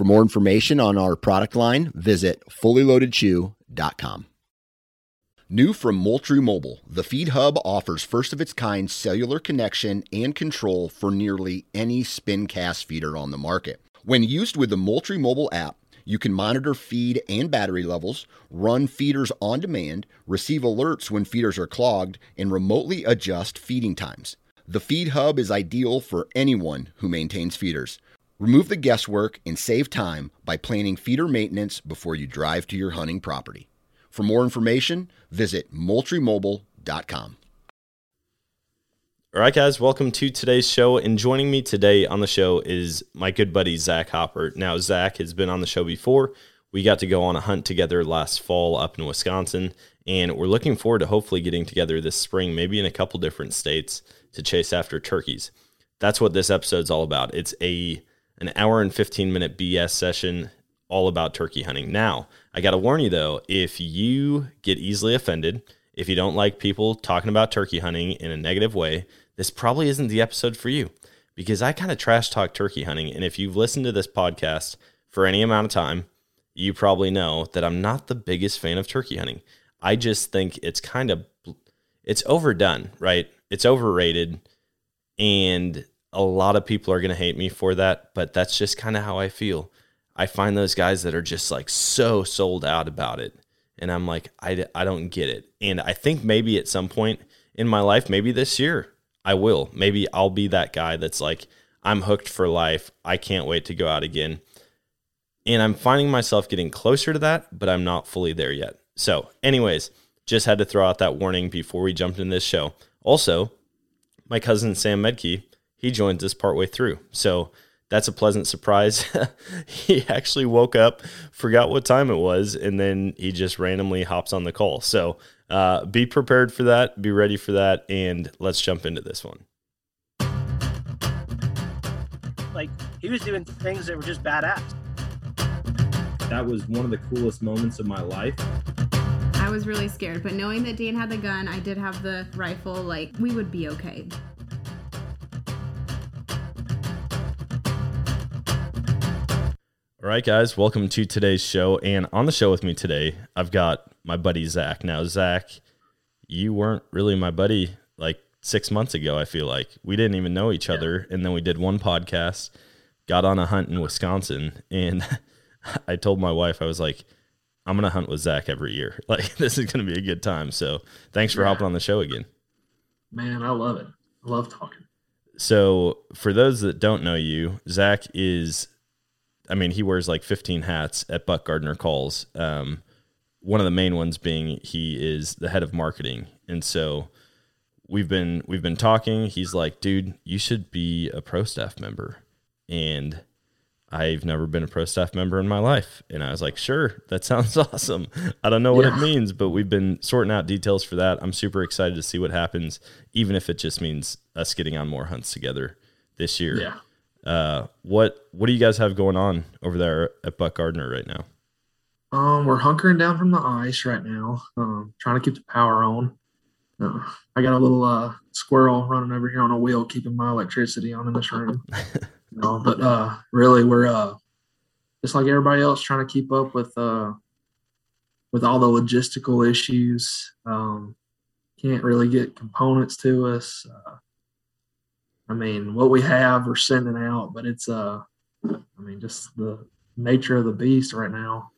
For more information on our product line, visit fullyloadedchew.com. New from Moultrie Mobile, the Feed Hub offers first of its kind cellular connection and control for nearly any spin cast feeder on the market. When used with the Moultrie Mobile app, you can monitor feed and battery levels, run feeders on demand, receive alerts when feeders are clogged, and remotely adjust feeding times. The Feed Hub is ideal for anyone who maintains feeders. Remove the guesswork and save time by planning feeder maintenance before you drive to your hunting property. For more information, visit moultriemobile.com. All right, guys, welcome to today's show. And joining me today on the show is my good buddy, Zach Hopper. Now, Zach has been on the show before. We got to go on a hunt together last fall up in Wisconsin, and we're looking forward to hopefully getting together this spring, maybe in a couple different states, to chase after turkeys. That's what this episode's all about. It's a an hour and 15 minute BS session all about turkey hunting. Now, I got to warn you though, if you get easily offended, if you don't like people talking about turkey hunting in a negative way, this probably isn't the episode for you because I kind of trash talk turkey hunting. And if you've listened to this podcast for any amount of time, you probably know that I'm not the biggest fan of turkey hunting. I just think it's kind of it's overdone, right? It's overrated and a lot of people are going to hate me for that, but that's just kind of how I feel. I find those guys that are just like so sold out about it. And I'm like, I, I don't get it. And I think maybe at some point in my life, maybe this year, I will. Maybe I'll be that guy that's like, I'm hooked for life. I can't wait to go out again. And I'm finding myself getting closer to that, but I'm not fully there yet. So, anyways, just had to throw out that warning before we jumped in this show. Also, my cousin Sam Medkey he joins us partway through. So that's a pleasant surprise. he actually woke up, forgot what time it was, and then he just randomly hops on the call. So uh, be prepared for that, be ready for that, and let's jump into this one. Like he was doing things that were just badass. That was one of the coolest moments of my life. I was really scared, but knowing that Dan had the gun, I did have the rifle, like we would be okay. All right, guys, welcome to today's show. And on the show with me today, I've got my buddy Zach. Now, Zach, you weren't really my buddy like six months ago, I feel like. We didn't even know each other. And then we did one podcast, got on a hunt in Wisconsin. And I told my wife, I was like, I'm going to hunt with Zach every year. Like, this is going to be a good time. So thanks for yeah. hopping on the show again. Man, I love it. I love talking. So, for those that don't know you, Zach is I mean, he wears like 15 hats at Buck Gardner Calls. Um, one of the main ones being he is the head of marketing, and so we've been we've been talking. He's like, dude, you should be a pro staff member, and I've never been a pro staff member in my life. And I was like, sure, that sounds awesome. I don't know what yeah. it means, but we've been sorting out details for that. I'm super excited to see what happens, even if it just means us getting on more hunts together this year. Yeah. Uh, what what do you guys have going on over there at Buck Gardner right now? Um, we're hunkering down from the ice right now. Um, trying to keep the power on. Uh, I got a little uh, squirrel running over here on a wheel, keeping my electricity on in this room. you know, but uh, really, we're uh, just like everybody else, trying to keep up with uh, with all the logistical issues. Um, can't really get components to us. Uh, I mean, what we have, we're sending out, but it's uh, I mean, just the nature of the beast right now.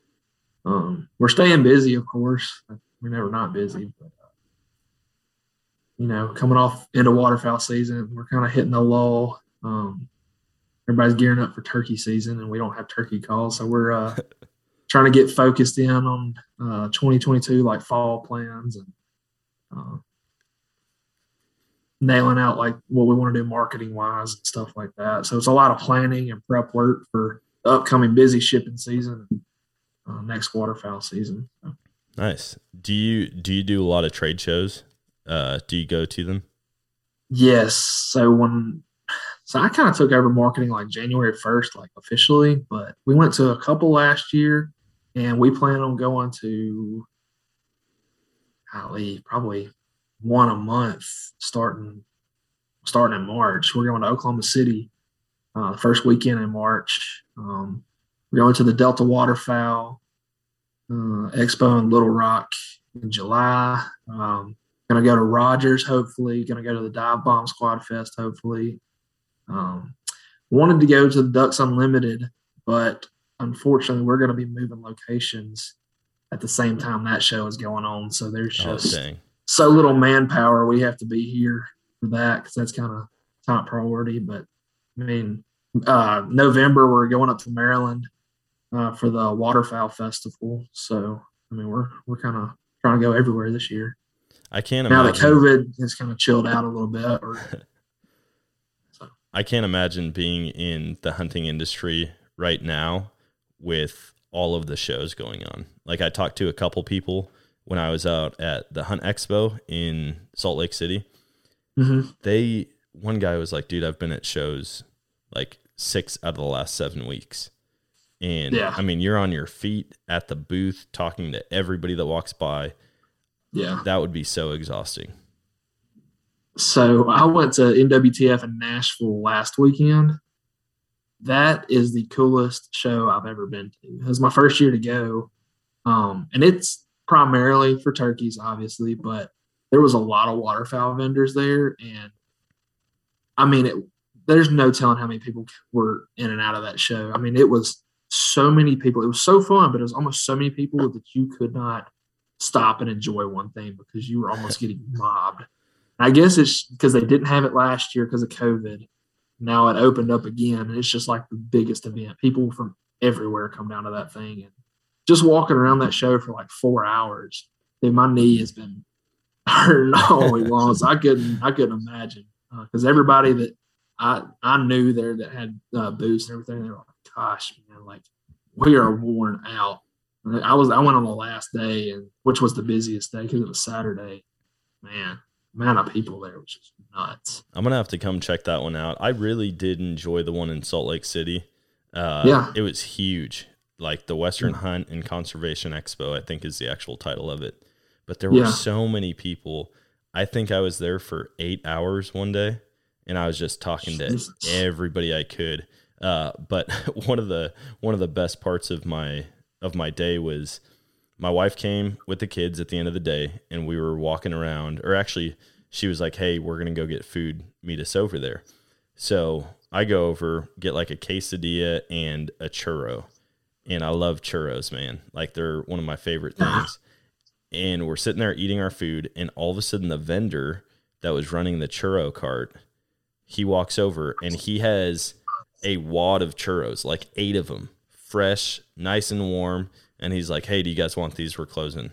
Um, we're staying busy, of course. We're never not busy, but uh, you know, coming off into waterfowl season, we're kind of hitting a lull. Um, everybody's gearing up for turkey season, and we don't have turkey calls, so we're uh, trying to get focused in on uh, 2022 like fall plans and uh, nailing out like what we want to do marketing wise and stuff like that. So it's a lot of planning and prep work for the upcoming busy shipping season and uh, next waterfowl season. So. Nice. Do you do you do a lot of trade shows? Uh, do you go to them? Yes. So when so I kind of took over marketing like January 1st, like officially, but we went to a couple last year and we plan on going to golly, probably one a month starting starting in March. We're going to Oklahoma City uh, first weekend in March. Um, we're going to the Delta Waterfowl uh, Expo in Little Rock in July. Um, gonna go to Rogers hopefully. Gonna go to the Dive Bomb Squad Fest hopefully. Um, wanted to go to the Ducks Unlimited, but unfortunately, we're gonna be moving locations at the same time that show is going on. So there's Oh, just dang. So little manpower. We have to be here for that because that's kind of top priority. But I mean, uh, November we're going up to Maryland uh, for the Waterfowl Festival. So I mean, we're we're kind of trying to go everywhere this year. I can't Now that imagine. COVID has kind of chilled out a little bit. Or, I can't imagine being in the hunting industry right now with all of the shows going on. Like I talked to a couple people when I was out at the Hunt Expo in Salt Lake City. Mhm. They one guy was like, "Dude, I've been at shows like 6 out of the last 7 weeks." And Yeah. I mean, you're on your feet at the booth talking to everybody that walks by. Yeah. That would be so exhausting. So I went to NWTF in Nashville last weekend. That is the coolest show I've ever been to. It was my first year to go. Um, and it's primarily for turkeys, obviously, but there was a lot of waterfowl vendors there. And I mean, it, there's no telling how many people were in and out of that show. I mean, it was so many people. It was so fun, but it was almost so many people that you could not stop and enjoy one thing because you were almost getting mobbed. I guess it's because they didn't have it last year because of COVID. Now it opened up again, and it's just like the biggest event. People from everywhere come down to that thing, and just walking around that show for like four hours, dude, my knee has been hurting all week long. So I couldn't, I couldn't imagine because everybody that I I knew there that had uh, booths and everything, they were like, "Gosh, man, like we are worn out." And I was, I went on the last day, and which was the busiest day because it was Saturday. Man, amount of people there was just nuts. I'm gonna have to come check that one out. I really did enjoy the one in Salt Lake City. Uh, Yeah. it was huge. Like the Western Hunt and Conservation Expo, I think is the actual title of it. But there were Yeah. so many people. I think I was there for eight hours one day, and I was just talking to everybody I could. Uh, but one of the one of the best parts of my of my day was my wife came with the kids at the end of the day, and we were walking around. Or actually, she was like, "Hey, we're gonna go get food. Meet us over there." So I go over, get like a quesadilla and a churro, and I love churros, man. Like they're one of my favorite things. And we're sitting there eating our food, and all of a sudden, the vendor that was running the churro cart, he walks over and he has a wad of churros, like eight of them, fresh, nice and warm. And he's like, "Hey, do you guys want these? We're closing."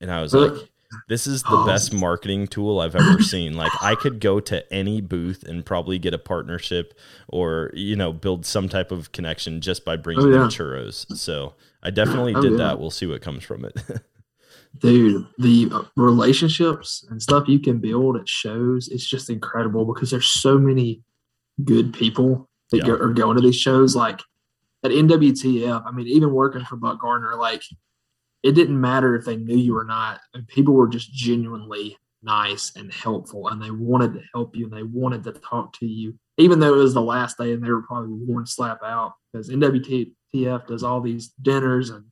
And I was like, "This is the Oh. best marketing tool I've ever seen. Like, I could go to any booth and probably get a partnership or you know build some type of connection just by bringing Oh, yeah. churros." So I definitely Oh, did yeah. that. We'll see what comes from it. dude the uh, relationships and stuff you can build at shows it's just incredible because there's so many good people that Yeah. go, are going to these shows like at nwtf i mean even working for buck gardner like it didn't matter if they knew you or not and people were just genuinely nice and helpful and they wanted to help you and they wanted to talk to you even though it was the last day and they were probably one slap out because nwtf does all these dinners and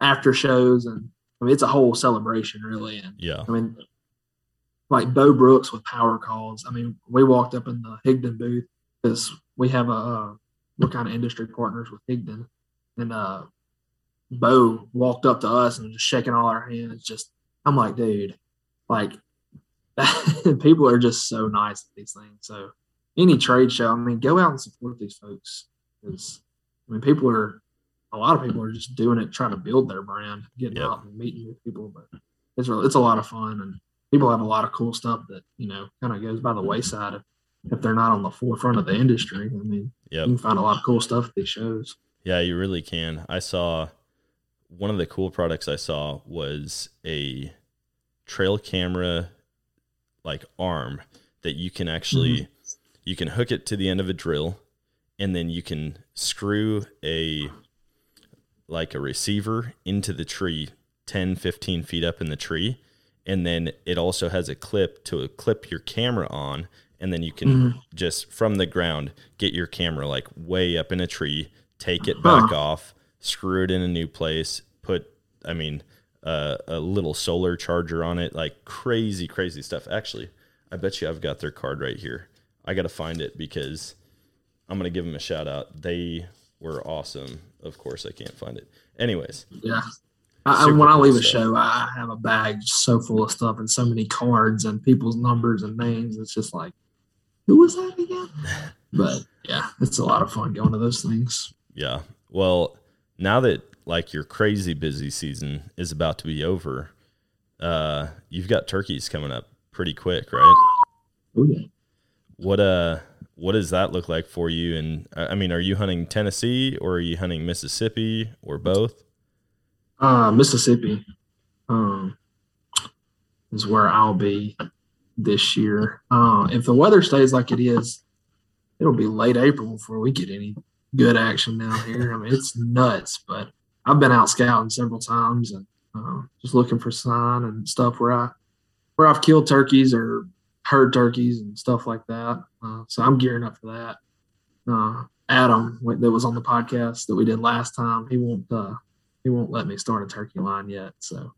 after shows and I mean, it's a whole celebration, really. And yeah, I mean, like Bo Brooks with power calls. I mean, we walked up in the Higdon booth because we have a uh, we're kind of industry partners with Higdon, and uh, Bo walked up to us and just shaking all our hands. Just I'm like, dude, like people are just so nice at these things. So any trade show. I mean, go out and support these folks because I mean, people are a lot of people are just doing it trying to build their brand, getting Yep. out and meeting with people. But it's really, it's a lot of fun, and people have a lot of cool stuff that you know kind of goes by the wayside if, if they're not on the forefront of the industry. I mean, Yep. you can find a lot of cool stuff at these shows. Yeah, you really can. I saw one of the cool products I saw was a trail camera like arm that you can actually mm-hmm. you can hook it to the end of a drill and then you can screw a like a receiver into the tree 10 15 feet up in the tree and then it also has a clip to clip your camera on and then you can mm-hmm. just from the ground get your camera like way up in a tree take it back Huh. off screw it in a new place put i mean uh, a little solar charger on it like crazy crazy stuff actually i bet you i've got their card right here i gotta find it because i'm gonna give them a shout out they were awesome of course i can't find it anyways Yeah. I, when I leave a show, I have a bag so full of stuff and so many cards and people's numbers and names. It's just like, who was that again? But yeah, it's a lot of fun going to those things. Yeah. Well, now that like your crazy busy season is about to be over, uh, you've got turkeys coming up pretty quick, right? Oh yeah. What uh, what does that look like for you? And I I mean, are you hunting Tennessee or are you hunting Mississippi or both? Uh, Mississippi um, is where I'll be this year. Uh, if the weather stays like it is, it'll be late April before we get any good action down here. I mean, it's nuts, but I've been out scouting several times and uh, just looking for sign and stuff where I where I've killed turkeys or heard turkeys and stuff like that. Uh, so I'm gearing up for that. Uh, Adam, that was on the podcast that we did last time, he won't uh, he won't let me start a turkey line yet. So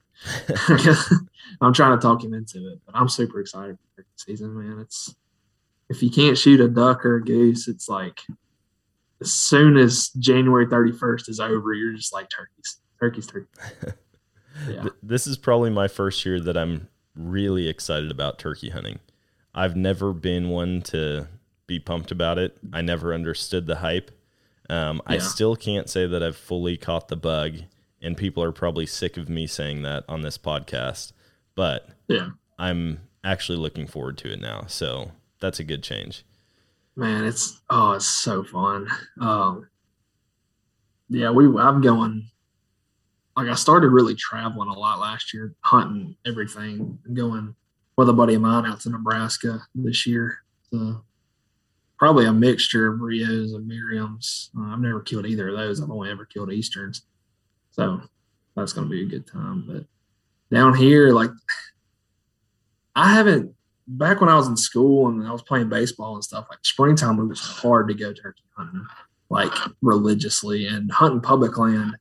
I'm trying to talk him into it, but I'm super excited for turkey season, man. It's if you can't shoot a duck or a goose, it's like as soon as January 31st is over, you're just like turkeys, turkeys, turkeys. Yeah. This is probably my first year that I'm really excited about turkey hunting. I've never been one to be pumped about it. I never understood the hype. Um, I still can't say that I've fully caught the bug, and people are probably sick of me saying that on this podcast. But Yeah. I'm actually looking forward to it now. So that's a good change. Man, it's oh, it's so fun. Um, yeah, we I'm going. Like I started really traveling a lot last year, hunting everything, going with a buddy of mine out to Nebraska this year. So probably a mixture of Rios and Merriams. Uh, I've never killed either of those. I've only ever killed Easterns, so that's going to be a good time. But down here, like I haven't back when I was in school and I was playing baseball and stuff, like springtime it was hard to go turkey hunting, like religiously and hunting public land,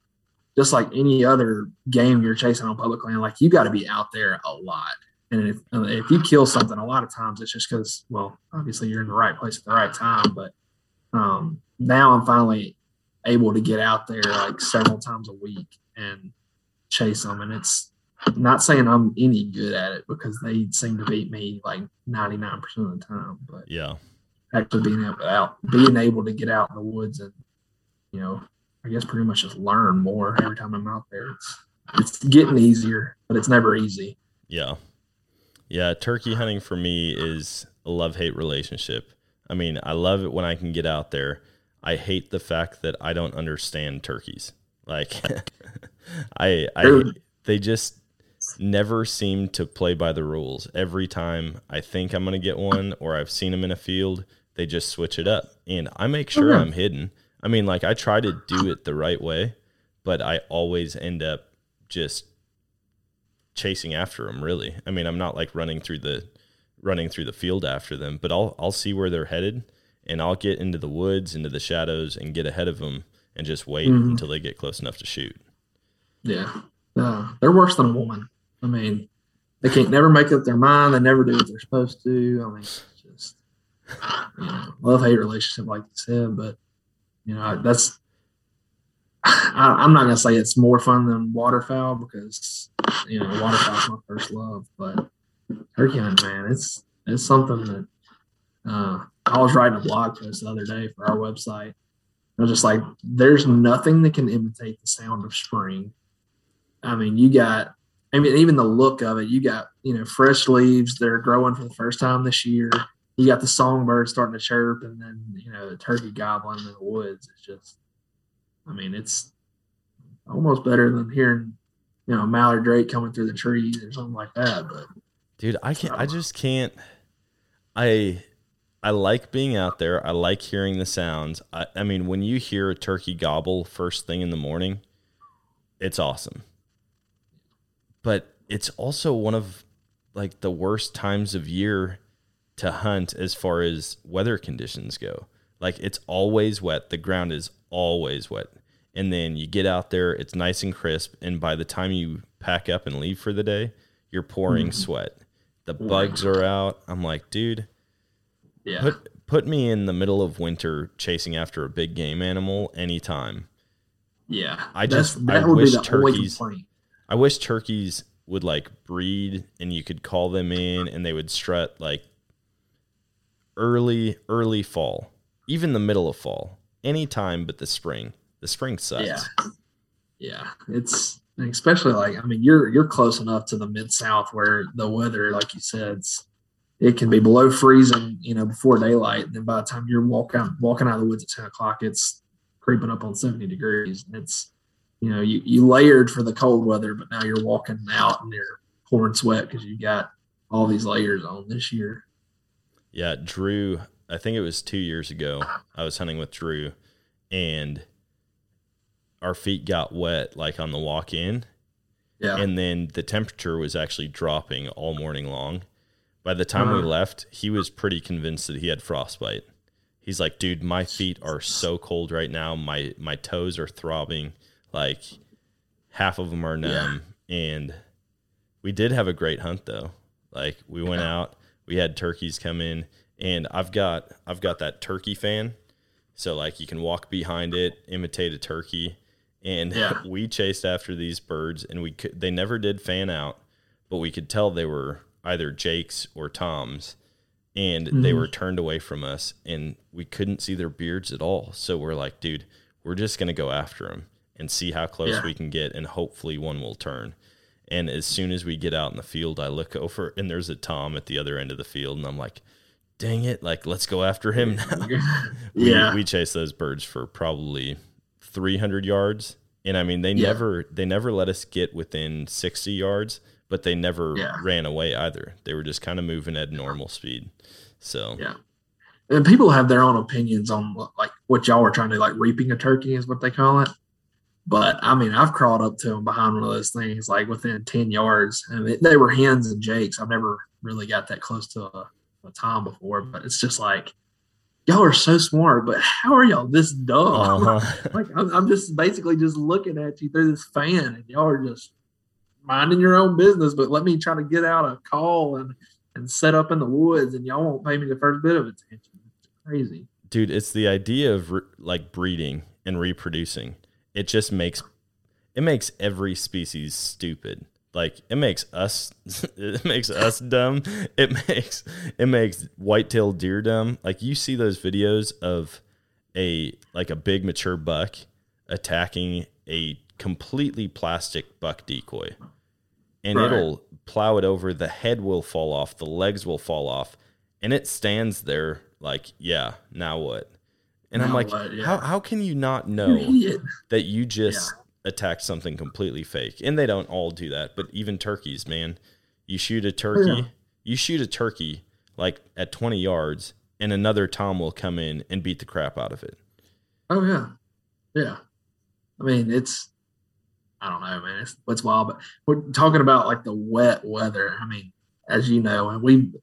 just like any other game you're chasing on public land, like you got to be out there a lot. And if, if you kill something, a lot of times it's just because, well, obviously you're in the right place at the right time. But um, now I'm finally able to get out there like several times a week and chase them. And it's not saying I'm any good at it because they seem to beat me like 99% of the time, but Yeah. actually being able out, being able to get out in the woods and, you know, I guess pretty much just learn more every time I'm out there. It's, it's getting easier, but it's never easy. Yeah. Yeah, turkey hunting for me is a love hate relationship. I mean, I love it when I can get out there. I hate the fact that I don't understand turkeys. Like I I they just never seem to play by the rules. Every time I think I'm going to get one or I've seen them in a field, they just switch it up. And I make sure yeah. I'm hidden. I mean, like I try to do it the right way, but I always end up just chasing after them really i mean i'm not like running through the running through the field after them but i'll i'll see where they're headed and i'll get into the woods into the shadows and get ahead of them and just wait Mhm. until they get close enough to shoot Yeah. Uh, they're worse than a woman. I mean, they can't never make up their mind. They never do what they're supposed to. I mean, just, love hate relationship, like you said. But, you know, that's, I, I'm not to say it's more fun than waterfowl because, you know, waterfowl's my first love. But turkey hunting, man, it's, it's something that, uh, I was writing a blog post the other day for our website. I was just like, there's nothing that can imitate the sound of spring. I mean, you got, I mean, even the look of it, you got, you know, fresh leaves. They're growing for the first time this year. You got the songbird starting to chirp, and then, you know, the turkey gobbling in the woods. It's just, I mean, it's almost better than hearing, you know, mallard drake coming through the trees or something like that. But, dude, I can't, I just can't, I, I like being out there. I like hearing the sounds. I, I, mean, when you hear a turkey gobble first thing in the morning, it's awesome. But it's also one of like the worst times of year to hunt as far as weather conditions go. Like it's always wet. The ground is always wet. And then you get out there, it's nice and crisp, and by the time you pack up and leave for the day, you're pouring mm-hmm. sweat. The bugs are out. I'm like, dude, yeah. Put put me in the middle of winter chasing after a big game animal anytime. Yeah. I just I wish turkeys I wish turkeys would like breed and you could call them in and they would strut like early early fall. Even the middle of fall. Anytime but the spring. The spring sucks. Yeah. Yeah. It's especially like I mean you're you're close enough to the mid south where the weather, like you said, it can be below freezing, you know, before daylight. And then by the time you're walking walking out of the woods at 10 o'clock, it's creeping up on 70 degrees. And it's, you know, you, you layered for the cold weather, but now you're walking out and you're pouring sweat because you got all these layers on this year. Yeah. Drew, I think it was two years ago, I was hunting with Drew and our feet got wet like on the walk in. Yeah. And then the temperature was actually dropping all morning long by the time uh-huh. we left, he was pretty convinced that he had frostbite. He's like, dude, my feet are so cold right now. My my toes are throbbing. Like half of them are numb. Yeah. And we did have a great hunt though. Like we went yeah. out, we had turkeys come in, and I've got I've got that turkey fan. So like you can walk behind it, imitate a turkey. And yeah. we chased after these birds and we could they never did fan out, but we could tell they were either Jake's or Tom's, and mm-hmm. they were turned away from us, and we couldn't see their beards at all. So we're like, dude, we're just gonna go after them and see how close yeah. we can get, and hopefully one will turn. And as soon as we get out in the field, I look over and there's a Tom at the other end of the field, and I'm like, dang it, like let's go after him now. yeah. We, we chased those birds for probably 300 yards. And I mean, they yeah. never they never let us get within 60 yards but they never yeah. ran away either. They were just kind of moving at normal speed. So yeah, and people have their own opinions on like what y'all were trying to like reaping a turkey is what they call it. But I mean, I've crawled up to them behind one of those things like within ten yards, and they were hens and jakes. I've never really got that close to a, a tom before, but it's just like y'all are so smart, but how are y'all this dumb? Uh-huh. like I'm, I'm, just basically just looking at you through this fan, and y'all are just minding your own business, but let me try to get out a call and and set up in the woods, and y'all won't pay me the first bit of attention. It's crazy, dude. It's the idea of re- like breeding and reproducing. It just makes it makes every species stupid. Like it makes us it makes us dumb. It makes it makes white-tailed deer dumb. Like you see those videos of a like a big mature buck attacking a completely plastic buck decoy and right. it'll plow it over. The head will fall off, the legs will fall off, and it stands there like, yeah, now what? And now I'm like, what, yeah. how how can you not know that you just yeah. attacked something completely fake? And they don't all do that, but even turkeys, man, you shoot a oh, turkey, yeah. you shoot a turkey like at 20 yards, and another tom will come in and beat the crap out of it. Oh yeah, yeah. I mean, it's I don't know, man. It's, it's wild. But we're talking about like the wet weather. I mean, as you know, and we've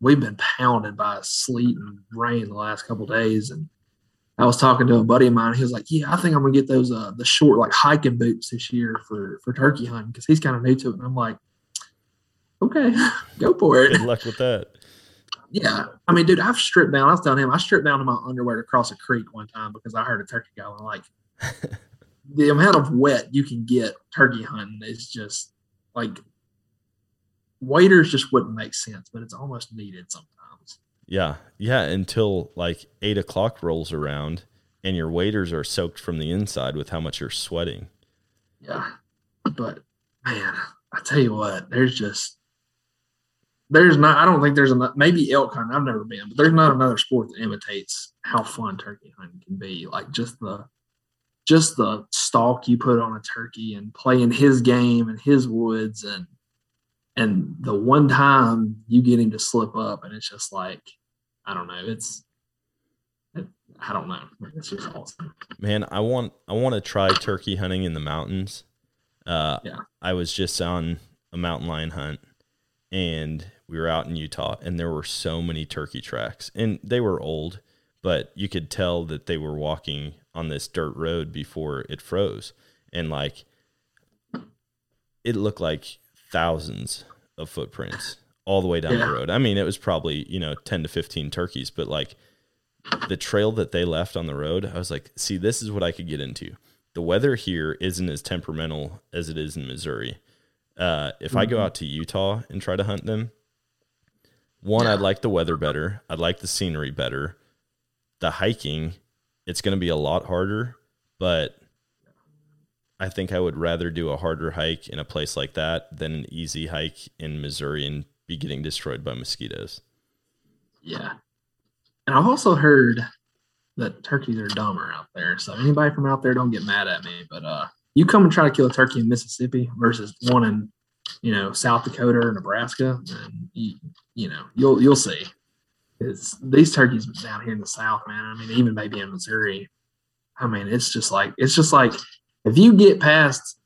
we've been pounded by sleet and rain the last couple days. And I was talking to a buddy of mine. He was like, "Yeah, I think I'm gonna get those uh the short like hiking boots this year for for turkey hunting because he's kind of new to it." And I'm like, "Okay, go for it." Good luck with that. Yeah, I mean, dude, I've stripped down. I was telling him I stripped down to my underwear to cross a creek one time because I heard a turkey going. Like, the amount of wet you can get turkey hunting is just like waders just wouldn't make sense, but it's almost needed sometimes. Yeah. Yeah. Until like eight o'clock rolls around and your waders are soaked from the inside with how much you're sweating. Yeah. But man, I tell you what, there's just there's not I don't think there's enough maybe elk hunting, I've never been, but there's not another sport that imitates how fun turkey hunting can be. Like just the just the stalk you put on a turkey and playing his game and his woods and and the one time you get him to slip up and it's just like I don't know, it's it, I don't know. It's just awesome. Man, I want I want to try turkey hunting in the mountains. Uh, Yeah. I was just on a mountain lion hunt, and we were out in Utah, and there were so many turkey tracks, and they were old, but you could tell that they were walking on this dirt road before it froze, and like it looked like thousands of footprints all the way down Yeah. the road. I mean, it was probably you know ten to fifteen turkeys, but like the trail that they left on the road, I was like, see, this is what I could get into. The weather here isn't as temperamental as it is in Missouri. Uh, if I go out to Utah and try to hunt them, one, I'd like the weather better. I'd like the scenery better. The hiking, it's going to be a lot harder, but I think I would rather do a harder hike in a place like that than an easy hike in Missouri and be getting destroyed by mosquitoes. Yeah. And I've also heard that turkeys are dumber out there. So anybody from out there don't get mad at me. But uh you come and try to kill a turkey in Mississippi versus one in, you know, South Dakota or Nebraska, and you, you know, you'll you'll see. It's these turkeys down here in the South, man. I mean, even maybe in Missouri. I mean, it's just like it's just like if you get past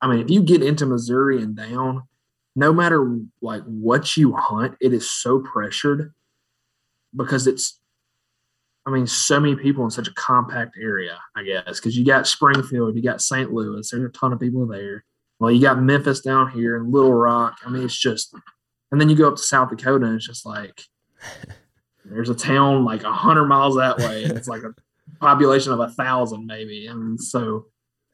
I mean, if you get into Missouri and down, no matter like what you hunt, it is so pressured because it's I mean, so many people in such a compact area, I guess, because you got Springfield, you got St. Louis, there's a ton of people there. Well, you got Memphis down here and Little Rock. I mean, it's just, and then you go up to South Dakota and it's just like, there's a town like a hundred miles that way, and it's like a population of a thousand maybe. And so,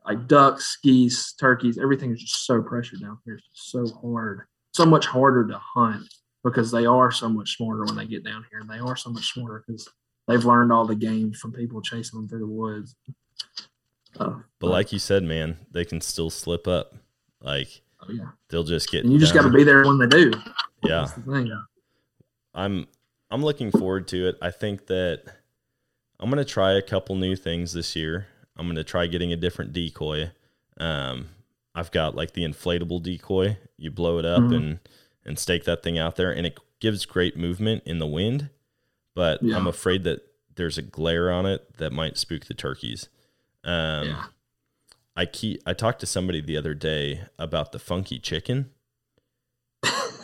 like ducks, geese, turkeys, everything is just so pressured down here. It's just so hard, so much harder to hunt because they are so much smarter when they get down here, and they are so much smarter because they've learned all the games from people chasing them through the woods. Uh, But like you said, man, they can still slip up. Like oh, yeah, they'll just get. and you just got to be there when they do. Yeah, That's the thing. I'm. I'm looking forward to it. I think that I'm gonna try a couple new things this year. I'm gonna try getting a different decoy. Um, I've got like the inflatable decoy. You blow it up Mhm. and and stake that thing out there, and it gives great movement in the wind. But Yeah. I'm afraid that there's a glare on it that might spook the turkeys. Um, Yeah. I keep. I talked to somebody the other day about the funky chicken.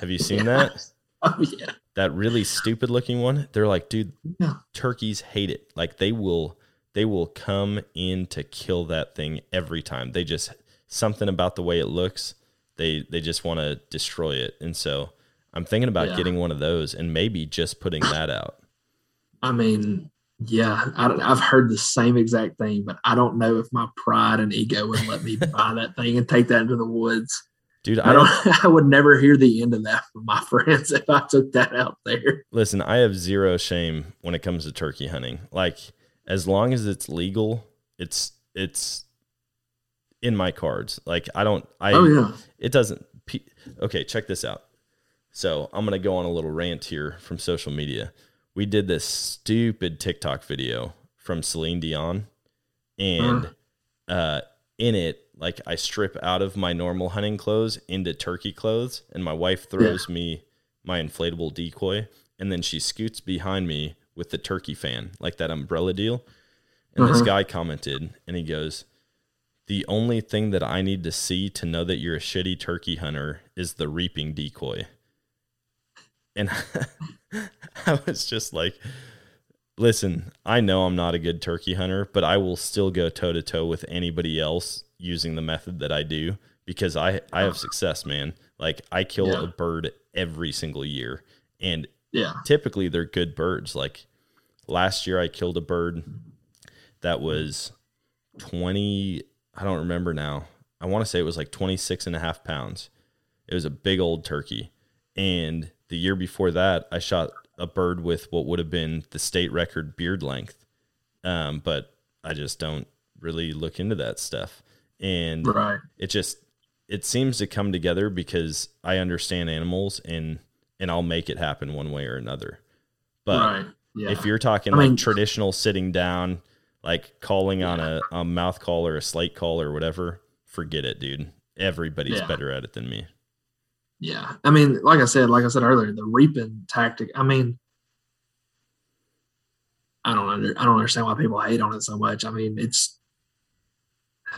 Have you seen that? Oh yeah. That really stupid looking one. They're like, dude, Yeah. turkeys hate it. Like they will, they will come in to kill that thing every time. They just something about the way it looks. They they just want to destroy it. And so I'm thinking about Yeah. getting one of those and maybe just putting that out. I mean, yeah, I, I've heard the same exact thing, but I don't know if my pride and ego would let me buy that thing and take that into the woods. Dude, I I don't. I would never hear the end of that from my friends if I took that out there. listen. I have zero shame when it comes to turkey hunting. Like as long as it's legal, it's it's in my cards. Like I don't. I oh yeah. it doesn't pe- okay check this out so i'm gonna go on a little rant here from social media we did this stupid tiktok video from celine dion and uh in it like i strip out of my normal hunting clothes into turkey clothes and my wife throws me my inflatable decoy and then she scoots behind me with the turkey fan like that umbrella deal and this Uh-huh. guy commented and he goes the only thing that I need to see to know that you're a shitty turkey hunter is the reaping decoy. And I was just like, listen, I know I'm not a good turkey hunter, but I will still go toe to toe with anybody else using the method that I do because I, I have success, man. Like I kill Yeah. a bird every single year. And Yeah. typically they're good birds. Like last year, I killed a bird that was 20, I don't remember now. I want to say it was like 26 and a half pounds. It was a big old turkey. And the year before that, I shot a bird with what would have been the state record beard length. Um, but I just don't really look into that stuff. And Right. it just it seems to come together because I understand animals and and I'll make it happen one way or another. But right. Yeah. if you're talking I like mean- traditional sitting down, like calling on a, a mouth call or a slate call or whatever, forget it, dude. Everybody's Yeah. better at it than me. Yeah, I mean, like I said, like I said earlier, the reaping tactic. I mean, I don't under, I don't understand why people hate on it so much. I mean, it's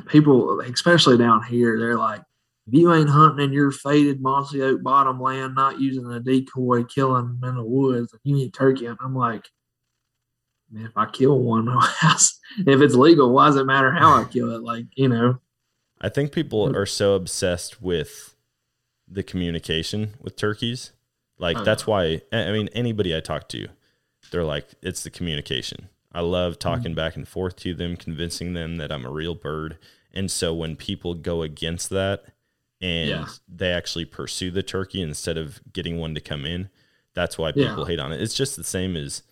people, especially down here, they're like, if you ain't hunting in your faded mossy oak bottom land, not using a decoy, killing them in the woods, you need turkey. And I'm like, man, if I kill one, if it's legal, why does it matter how I kill it? Like, you know, I think people Mm. are so obsessed with the communication with turkeys. Like Oh, that's why I mean anybody I talk to, they're like it's the communication. I love Mm-hmm. talking back and forth to them, convincing them that I'm a real bird. And so when people go against that and Yeah. they actually pursue the turkey instead of getting one to come in, that's why Yeah. people hate on it. It's just the same as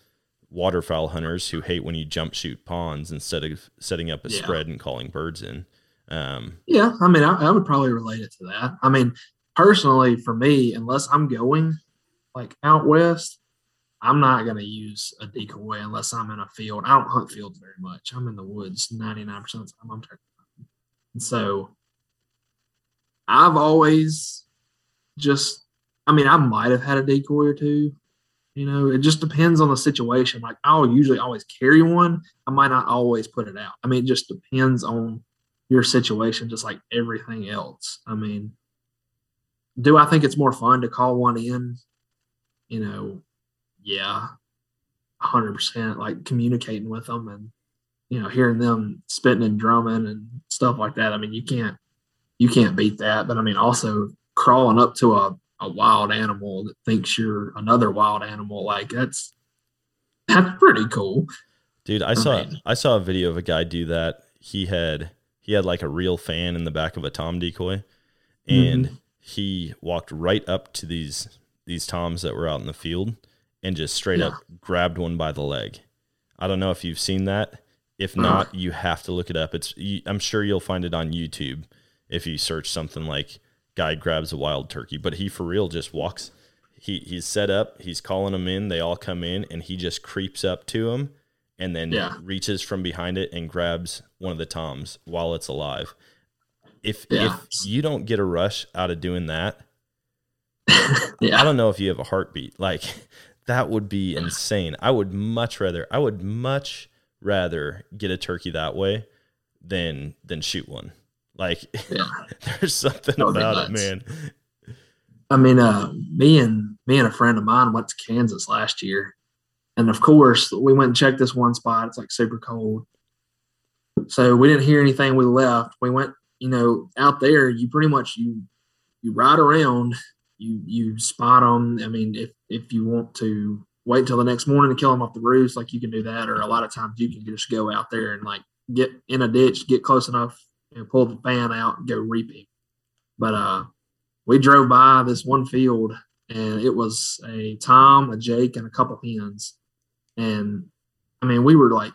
waterfowl hunters who hate when you jump shoot ponds instead of setting up a Yeah. spread and calling birds in. Um, Yeah, I mean, I, I would probably relate it to that. I mean, personally, for me, unless I'm going like out west, I'm not going to use a decoy unless I'm in a field. I don't hunt fields very much. I'm in the woods 99% of the time. I'm turkey hunting. And so I've always just, I mean, I might have had a decoy or two. You know, it just depends on the situation. Like, I'll usually always carry one. I might not always put it out. I mean, it just depends on your situation, just like everything else. I mean, do I think it's more fun to call one in? You know, yeah, hundred percent. Like communicating with them and you know hearing them spitting and drumming and stuff like that. I mean, you can't you can't beat that. But I mean, also crawling up to a a wild animal that thinks you're another wild animal, like that's that's pretty cool. Dude, I saw mean- I saw a video of a guy do that. He had he had like a real fan in the back of a tom decoy, and Mm-hmm. he walked right up to these these toms that were out in the field and just straight up grabbed one by the leg. I don't know if you've seen that. If not, you have to look it up. It's you, I'm sure you'll find it on YouTube if you search something like guy grabs a wild turkey. But he for real just walks. He he's set up. He's calling them in. They all come in, and he just creeps up to them and then Yeah. reaches from behind it and grabs one of the toms while it's alive. If Yeah. if you don't get a rush out of doing that, yeah, I don't know if you have a heartbeat. Like that would be insane. I would much rather I would much rather get a turkey that way than than shoot one. Like yeah. there's something That would about it, man. I mean, uh, me and me and a friend of mine went to Kansas last year, and of course, we went and checked this one spot. It's like super cold, so we didn't hear anything. We left. We went, you know, out there. You pretty much you you ride around. You you spot them. I mean, if if you want to wait until the next morning to kill them off the roost, like you can do that. Or a lot of times you can just go out there and like get in a ditch, get close enough, and pull the fan out and go reaping. But uh, we drove by this one field and it was a Tom, a Jake, and a couple hens. And I mean, we were like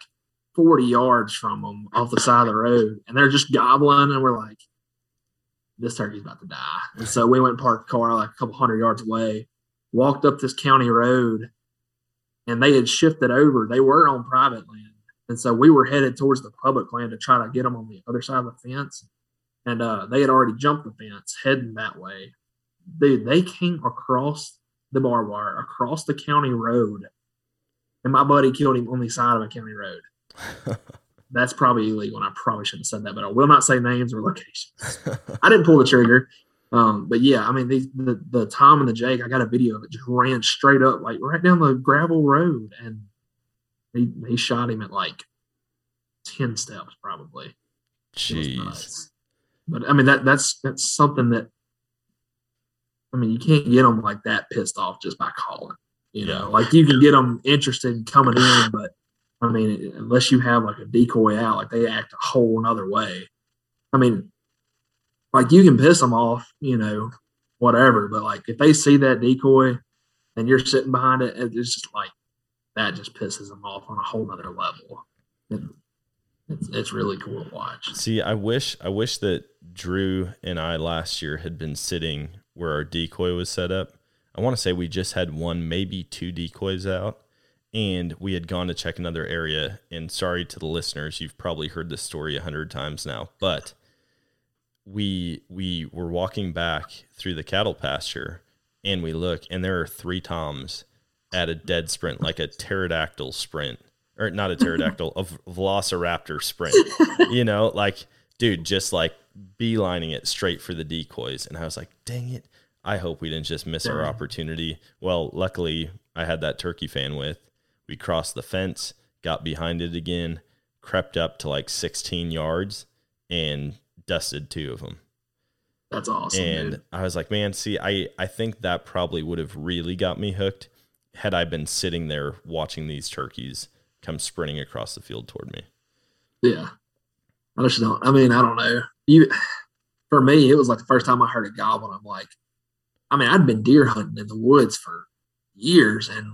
40 yards from them off the side of the road, and they're just gobbling, and we're like, this turkey's about to die. And so we went and parked the car like a couple hundred yards away, walked up this county road, and they had shifted over. They were on private land. And so we were headed towards the public land to try to get them on the other side of the fence. And uh, they had already jumped the fence heading that way. Dude, they came across the barbed wire, across the county road. And my buddy killed him on the side of a county road. That's probably illegal, and I probably shouldn't have said that, but I will not say names or locations. I didn't pull the trigger. Um, but yeah, I mean, these the, the Tom and the Jake, I got a video of it, just ran straight up, like right down the gravel road, and he he shot him at like ten steps, probably. Jeez. But I mean, that that's that's something that I mean, you can't get them like that pissed off just by calling. You know, like you can get them interested in coming in, but I mean, unless you have like a decoy out, like they act a whole another way. I mean, like you can piss them off, you know, whatever. But like if they see that decoy, and you're sitting behind it, it's just like that just pisses them off on a whole nother level. It's, it's really cool to watch. See, I wish I wish that Drew and I last year had been sitting where our decoy was set up. I want to say we just had one, maybe two decoys out, and we had gone to check another area. And sorry to the listeners, you've probably heard this story a hundred times now, but we we were walking back through the cattle pasture, and we look, and there are three toms at a dead sprint, like a pterodactyl sprint, or not a pterodactyl, a velociraptor sprint. you know, like dude, just like beelining it straight for the decoys, and I was like, dang it. I hope we didn't just miss our opportunity. Well, luckily, I had that turkey fan with. We crossed the fence, got behind it again, crept up to like 16 yards, and dusted two of them. That's awesome. and dude. I was like, man, see, I, I think that probably would have really got me hooked had I been sitting there watching these turkeys come sprinting across the field toward me. Yeah. I just don't. I mean, I don't know. You, for me, it was like the first time I heard a gobble. And I'm like, I mean, I'd been deer hunting in the woods for years, and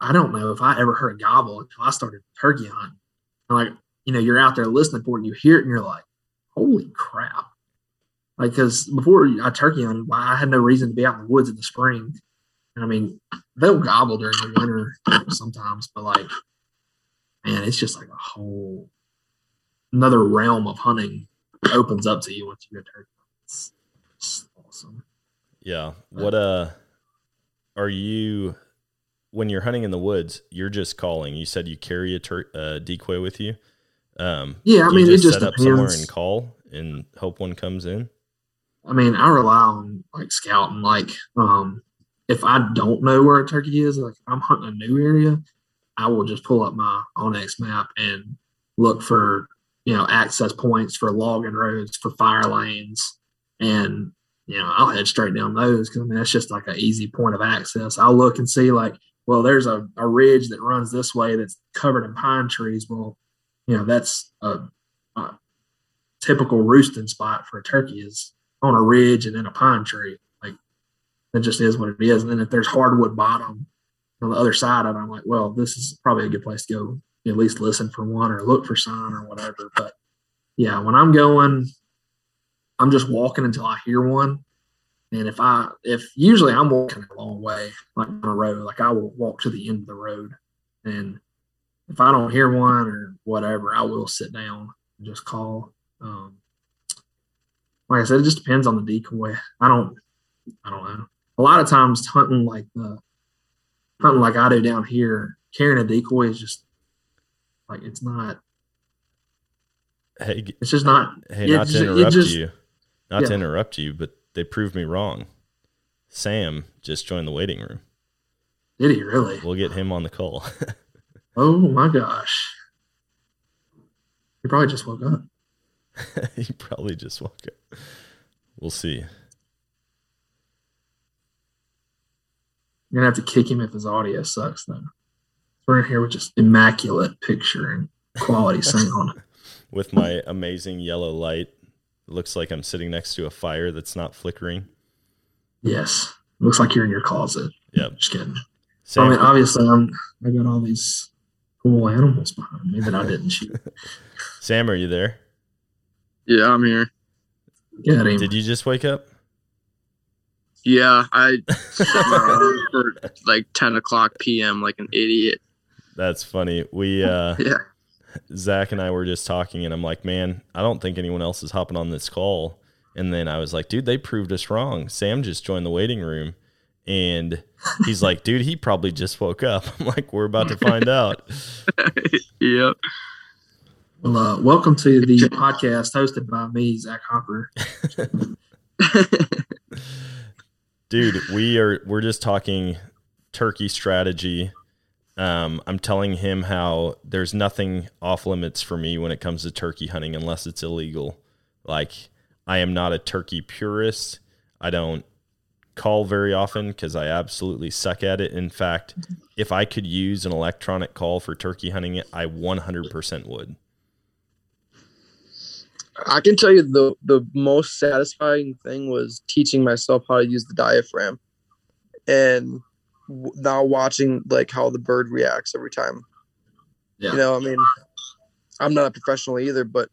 I don't know if I ever heard a gobble until I started turkey hunting. And like, you know, you're out there listening for it, and you hear it, and you're like, holy crap! Like, because before I turkey hunted, I had no reason to be out in the woods in the spring. I mean, they'll gobble during the winter sometimes, but like, man, it's just like a whole another realm of hunting opens up to you once you go turkey. It's, it's awesome. Yeah. What, uh, are you, when you're hunting in the woods, you're just calling. You said you carry a tur- uh, decoy with you. Um, Yeah, I mean, it just set up somewhere and call and hope one comes in. I mean, I rely on like scouting. Like, um, if I don't know where a turkey is, like I'm hunting a new area, I will just pull up my onX map and look for you know access points for logging roads, for fire lanes, and you know I'll head straight down those because I mean that's just like an easy point of access. I'll look and see like, well, there's a, a ridge that runs this way that's covered in pine trees. Well, you know that's a, a typical roosting spot for a turkey is on a ridge and in a pine tree. That just is what it is. And then if there's hardwood bottom on the other side of it, I'm like, well, this is probably a good place to go at least listen for one or look for sign or whatever. But yeah, when I'm going, I'm just walking until I hear one. And if I if usually I'm walking a long way, like on a road, like I will walk to the end of the road. And if I don't hear one or whatever, I will sit down and just call. Um, like I said, it just depends on the decoy. I don't, I don't know. A lot of times hunting like the hunting like I do down here, carrying a decoy is just like it's not. Hey, It's just not. hey, Yeah, not to interrupt just- you, not to interrupt you, but they proved me wrong. Sam just joined the waiting room. Did he really? We'll get him on the call. Oh my gosh! He probably just woke up. he probably just woke up. We'll see. You're gonna have to kick him if his audio sucks, though. We're in here with just immaculate picture and quality sound. With my amazing yellow light, it looks like I'm sitting next to a fire that's not flickering. Yes, looks like you're in your closet. Yep. Just kidding. I Sam, mean, obviously, I'm. I got all these cool animals behind me that I didn't shoot. Sam, are you there? Yeah, I'm here. Get him. Did you just wake up? Yeah, I set my alarm for like 10 o'clock p.m. like an idiot. That's funny. We uh Yeah. Zach and I were just talking, and I'm like, man, I don't think anyone else is hopping on this call. And then I was like, dude, they proved us wrong. Sam just joined the waiting room, and he's like, dude, he probably just woke up. I'm like, we're about to find out. yep. Well, uh, welcome to the podcast hosted by me, Zach Hopper. Dude we are we're just talking turkey strategy. Um, i'm telling him how there's nothing off limits for me when it comes to turkey hunting unless it's illegal. Like i am not a turkey purist. I don't call very often because i absolutely suck at it. In fact if i could use an electronic call for turkey hunting i 100% would I can tell you the the most satisfying thing was teaching myself how to use the diaphragm. And w- now watching like how the bird reacts every time. Yeah. You know, I mean, I'm not a professional either, but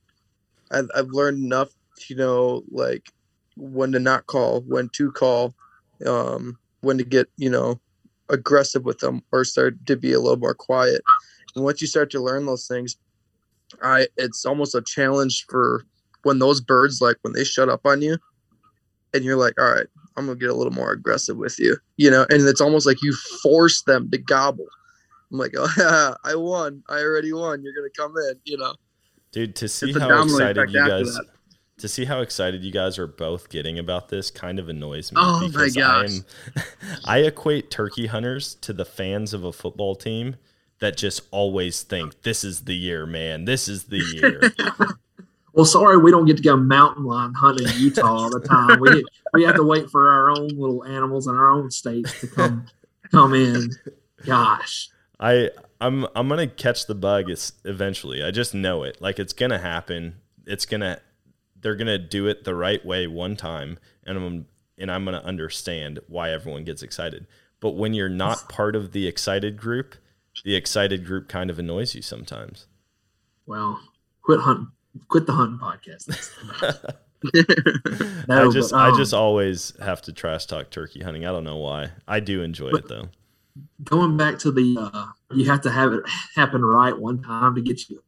I've, I've learned enough to know like when to not call, when to call, um, when to get you know aggressive with them or start to be a little more quiet. And once you start to learn those things, I it's almost a challenge for when those birds like when they shut up on you, and you're like, all right, I'm gonna get a little more aggressive with you, you know, and it's almost like you force them to gobble. I'm like, oh yeah, I won. I already won. You're gonna come in, you know. Dude, to see how excited you guys to see how excited you guys are both getting about this kind of annoys me Oh my because gosh. I am I equate turkey hunters to the fans of a football team that just always think this is the year, man. This is the year. Well, sorry, we don't get to go mountain lion hunting in Utah all the time. We we have to wait for our own little animals in our own states to come come in. Gosh, I I'm I'm gonna catch the bug It's eventually. I just know it. Like it's gonna happen. It's gonna they're gonna do it the right way one time, and I'm and I'm gonna understand why everyone gets excited. But when you're not part of the excited group, the excited group kind of annoys you sometimes. well, quit hunting, quit the hunting podcast. I just but, I um, just always have to trash talk turkey hunting. I don't know why. I do enjoy it though. going back to the uh, you have to have it happen right one time to get you.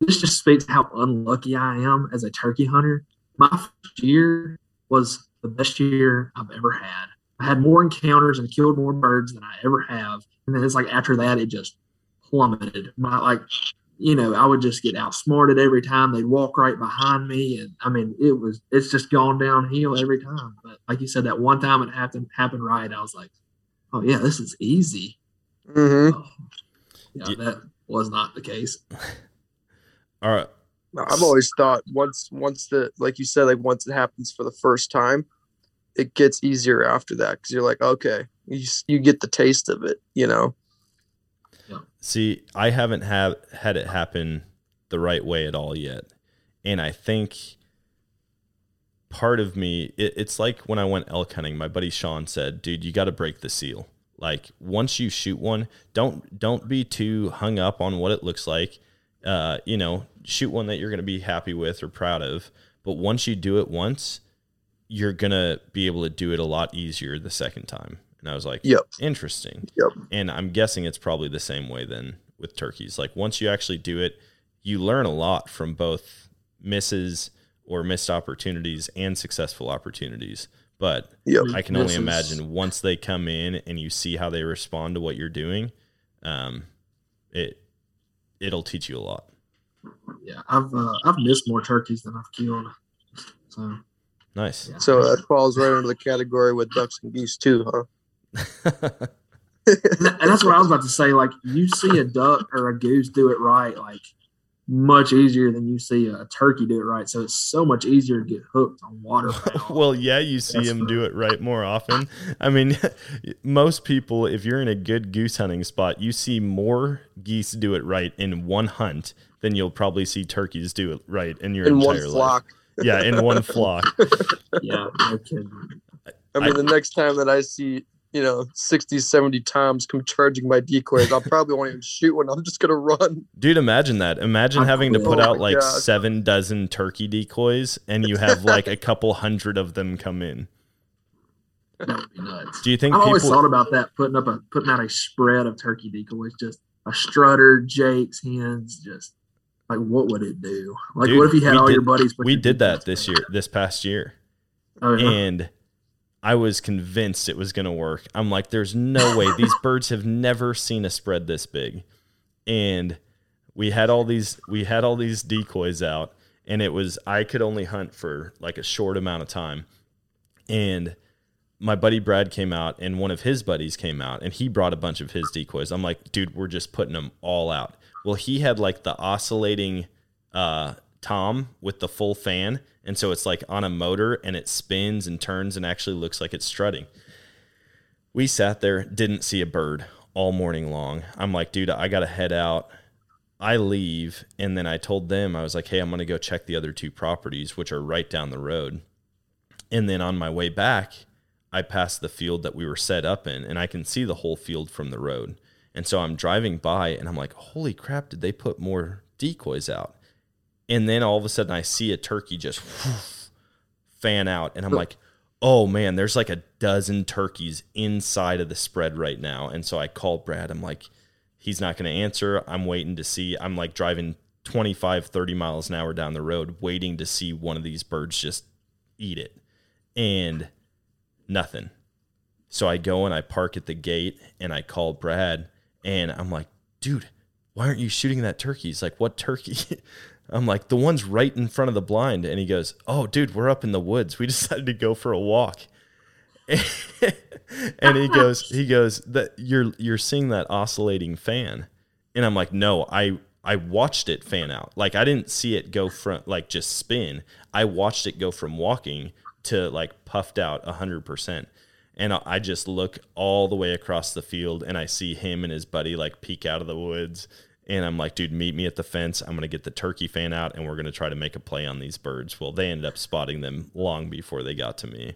This just speaks to how unlucky I am as a turkey hunter. My first year was the best year I've ever had. I had more encounters and killed more birds than I ever have. And then it's like after that, it just plummeted. My like, you know, I would just get outsmarted every time. They'd walk right behind me, and I mean, it was it's just gone downhill every time. But like you said, that one time it happened happened right. I was like, oh yeah, this is easy. hmm Oh, yeah, Ye- that was not the case. All right. I've always thought once once the like you said like once it happens for the first time, it gets easier after that because you're like okay you you get the taste of it you know See, I haven't had had it happen the right way at all yet, and I think part of me, it, it's like when I went elk hunting. My buddy Sean said, "Dude, you got to break the seal. Like once you shoot one, don't don't be too hung up on what it looks like. Uh, you know, shoot one that you're going to be happy with or proud of. But once you do it once, you're gonna be able to do it a lot easier the second time." And I was like, Yep. interesting." Yep. And I'm guessing it's probably the same way then with turkeys. Like once you actually do it, you learn a lot from both misses or missed opportunities and successful opportunities. But yep I can only imagine once they come in and you see how they respond to what you're doing, um, it it'll teach you a lot. Yeah, I've uh, I've missed more turkeys than I've killed. So Nice. yeah. so that falls right under the category with ducks and geese too huh and, that's what I was about to say. Like you see a duck or a goose do it right, like much easier than you see a turkey do it right. So it's so much easier to get hooked on waterfowl. well, yeah, you see them do it right more often. I mean, most people, if you're in a good goose hunting spot, you see more geese do it right in one hunt than you'll probably see turkeys do it right in your in entire one life. flock Yeah, in one flock. yeah, no kidding. i mean I- the next time that i see you know 60 70 toms come charging my decoys i'll probably won't even shoot one i'm just gonna run Dude, imagine that. Imagine having to put Oh out like God. seven dozen turkey decoys and you have like a couple hundred of them come in. That would be nuts. Do you think I've always people thought about that, putting up a putting out a spread of turkey decoys, just a strutter, jakes, hens, just like what would it do? Like Dude, what if you had all did- your buddies? put we your did that this year, this past year. Oh, yeah. and I was convinced it was going to work. I'm like, there's no way these birds have never seen a spread this big, and we had all these we had all these decoys out, and it was I could only hunt for like a short amount of time, and my buddy Brad came out, and one of his buddies came out, and he brought a bunch of his decoys. I'm like, dude, we're just putting them all out. Well, he had like the oscillating uh, tom with the full fan, and so it's like on a motor, and it spins and turns, and actually looks like it's strutting. We sat there, didn't see a bird all morning long. I'm like, dude, I gotta head out. I leave, and then I told them I was like, hey, I'm gonna go check the other two properties, which are right down the road. And then on my way back, I pass the field that we were set up in and I can see the whole field from the road. And so I'm driving by and I'm like, holy crap, did they put more decoys out? And then all of a sudden I see a turkey just fan out and I'm like, oh man, there's like a dozen turkeys inside of the spread right now. And so I called Brad. I'm like, he's not going to answer. I'm waiting to see. I'm like driving 25, 30 miles an hour down the road, waiting to see one of these birds just eat it. And nothing. So I go and I park at the gate and I call Brad and I'm like, dude, why aren't you shooting that turkey? He's like, what turkey? I'm like, the one's right in front of the blind. And he goes, oh, dude, we're up in the woods. We decided to go for a walk. and he goes, he goes, that you're you're seeing that oscillating fan. And I'm like, no, I I watched it fan out. Like I didn't see it go from like just spin. I watched it go from walking to like puffed out hundred percent. And I just look all the way across the field and I see him and his buddy like peek out of the woods. And I'm like, dude, meet me at the fence. I'm going to get the turkey fan out and we're going to try to make a play on these birds. Well, they ended up spotting them long before they got to me.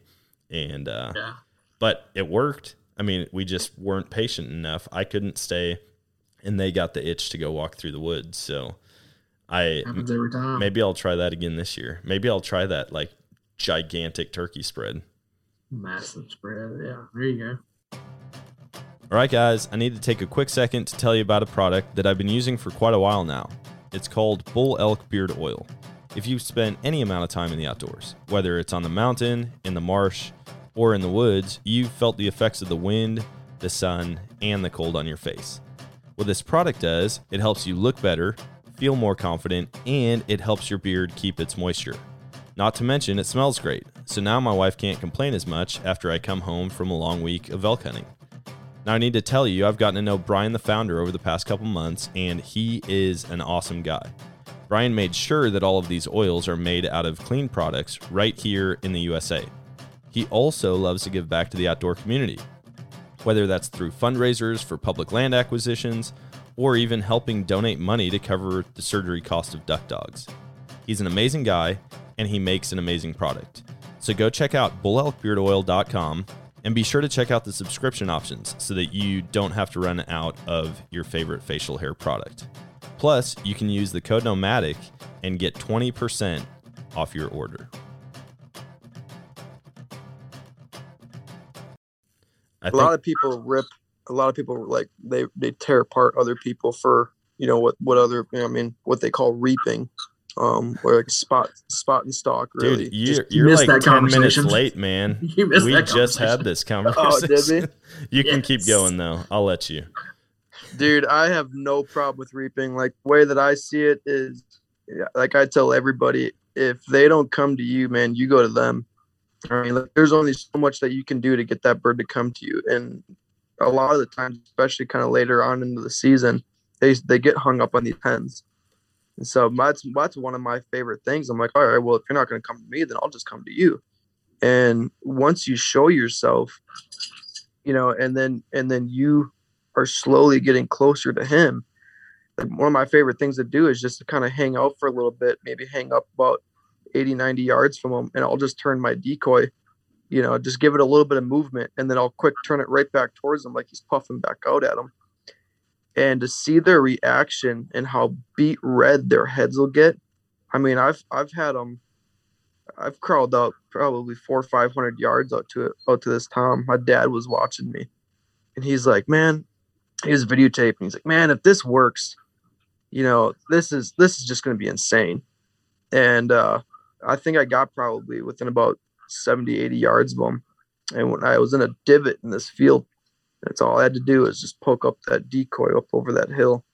And, uh, yeah. but it worked. I mean, we just weren't patient enough. I couldn't stay and they got the itch to go walk through the woods. So I, maybe I'll try that again this year. Maybe I'll try that like gigantic turkey spread. Massive spread. Yeah, there you go. All right, guys, I need to take a quick second to tell you about a product that I've been using for quite a while now. It's called Bull Elk Beard Oil. If you've spent any amount of time in the outdoors, whether it's on the mountain, in the marsh, or in the woods, you've felt the effects of the wind, the sun, and the cold on your face. What this product does, it helps you look better, feel more confident, and it helps your beard keep its moisture. Not to mention, it smells great, so now my wife can't complain as much after I come home from a long week of elk hunting. Now, I need to tell you, I've gotten to know Brian, the founder, over the past couple months, and he is an awesome guy. Brian made sure that all of these oils are made out of clean products right here in the USA. He also loves to give back to the outdoor community, whether that's through fundraisers for public land acquisitions or even helping donate money to cover the surgery cost of duck dogs. He's an amazing guy, and he makes an amazing product. So go check out bullelkbeardoil.com and be sure to check out the subscription options so that you don't have to run out of your favorite facial hair product. Plus, you can use the code Nomadic and get 20% off your order. I a lot of people rip a lot of people like they they tear apart other people for you know what what other you know, I mean what they call reaping um or like spot spot and stock really. Dude, you're, you're like 10 minutes late man. We just had this conversation oh, did we? you yes. can keep going though. I'll let you. Dude i have no problem with reaping. Like the way that i see it is like i tell everybody if they don't come to you man you go to them. I mean like, there's only so much that you can do to get that bird to come to you. And a lot of the times especially kind of later on into the season they they get hung up on these hens and so that's that's one of my favorite things. I'm like, all right, well, if you're not going to come to me, then I'll just come to you. And once you show yourself, you know, and then and then you are slowly getting closer to him. One of my favorite things to do is just to kind of hang out for a little bit, maybe hang up about 80, 90 yards from him, and I'll just turn my decoy, you know, just give it a little bit of movement, and then I'll quick turn it right back towards him like he's puffing back out at him and to see their reaction and how beet red their heads will get. I mean, I've I've had them. I've crawled up probably four or five hundred yards out to it out to this tom. My dad was watching me, and he's like, "Man," he was videotaping. He's like, "Man, if this works, you know, this is this is just going to be insane." And uh, I think I got probably within about 70, 80 yards of them. And when I was in a divot in this field, that's all I had to do was just poke up that decoy up over that hill.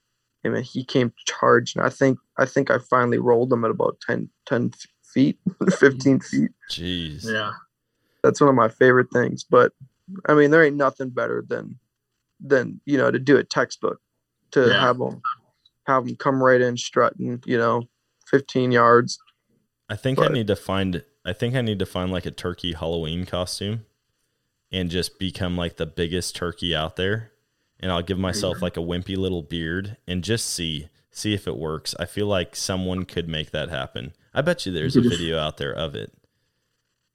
And he came charged. And I think I think I finally rolled him at about 10, 10 feet, 15 feet. Jeez. Yeah. That's one of my favorite things. But I mean, there ain't nothing better than than, you know, to do a textbook, to yeah. have them have them come right in strutting, you know, 15 yards. I think but, I need to find I think I need to find like a turkey Halloween costume and just become like the biggest turkey out there. And I'll give myself mm-hmm. like a wimpy little beard and just see see if it works. I feel like someone could make that happen. I bet you there's you a just, video out there of it.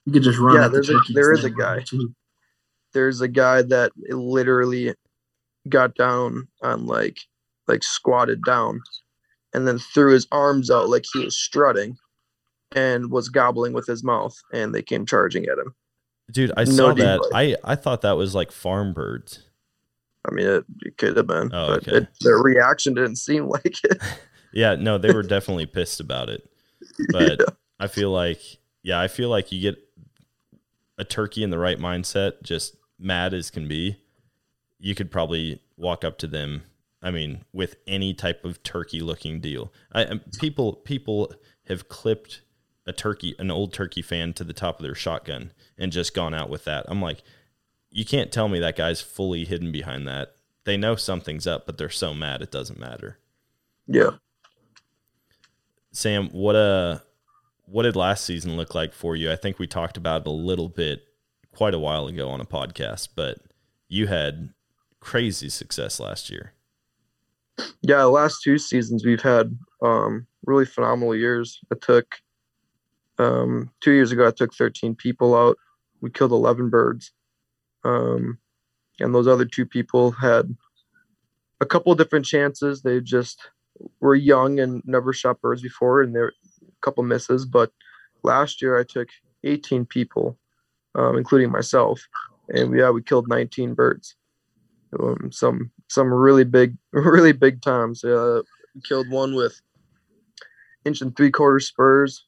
You could just run. Yeah, there's a, there is a guy. there's a guy that literally got down on like like squatted down and then threw his arms out like he was strutting and was gobbling with his mouth and they came charging at him Dude, I saw that. I I thought that was like farm birds. i mean it, it could have been Oh, but okay. it, their reaction didn't seem like it Yeah, no, they were definitely pissed about it. But I feel like, yeah, I feel like you get a turkey in the right mindset, just mad as can be. You could probably walk up to them. I mean, with any type of turkey looking deal. I, people people have clipped a turkey, an old turkey fan to the top of their shotgun and just gone out with that. I'm like, you can't tell me that guy's fully hidden behind that. They know something's up, but they're so mad it doesn't matter. yeah Sam, what uh what did last season look like for you? I think we talked about it a little bit quite a while ago on a podcast, but you had crazy success last year. yeah last two seasons we've had um really phenomenal years i took um two years ago i took 13 people out. We killed 11 birds. Um and those other two people had a couple of different chances. They just were young and never shot birds before and there a couple misses. But last year i took 18 people um, including myself. And yeah we killed 19 birds. Um, some some really big really big times. Uh killed one with inch and three quarter spurs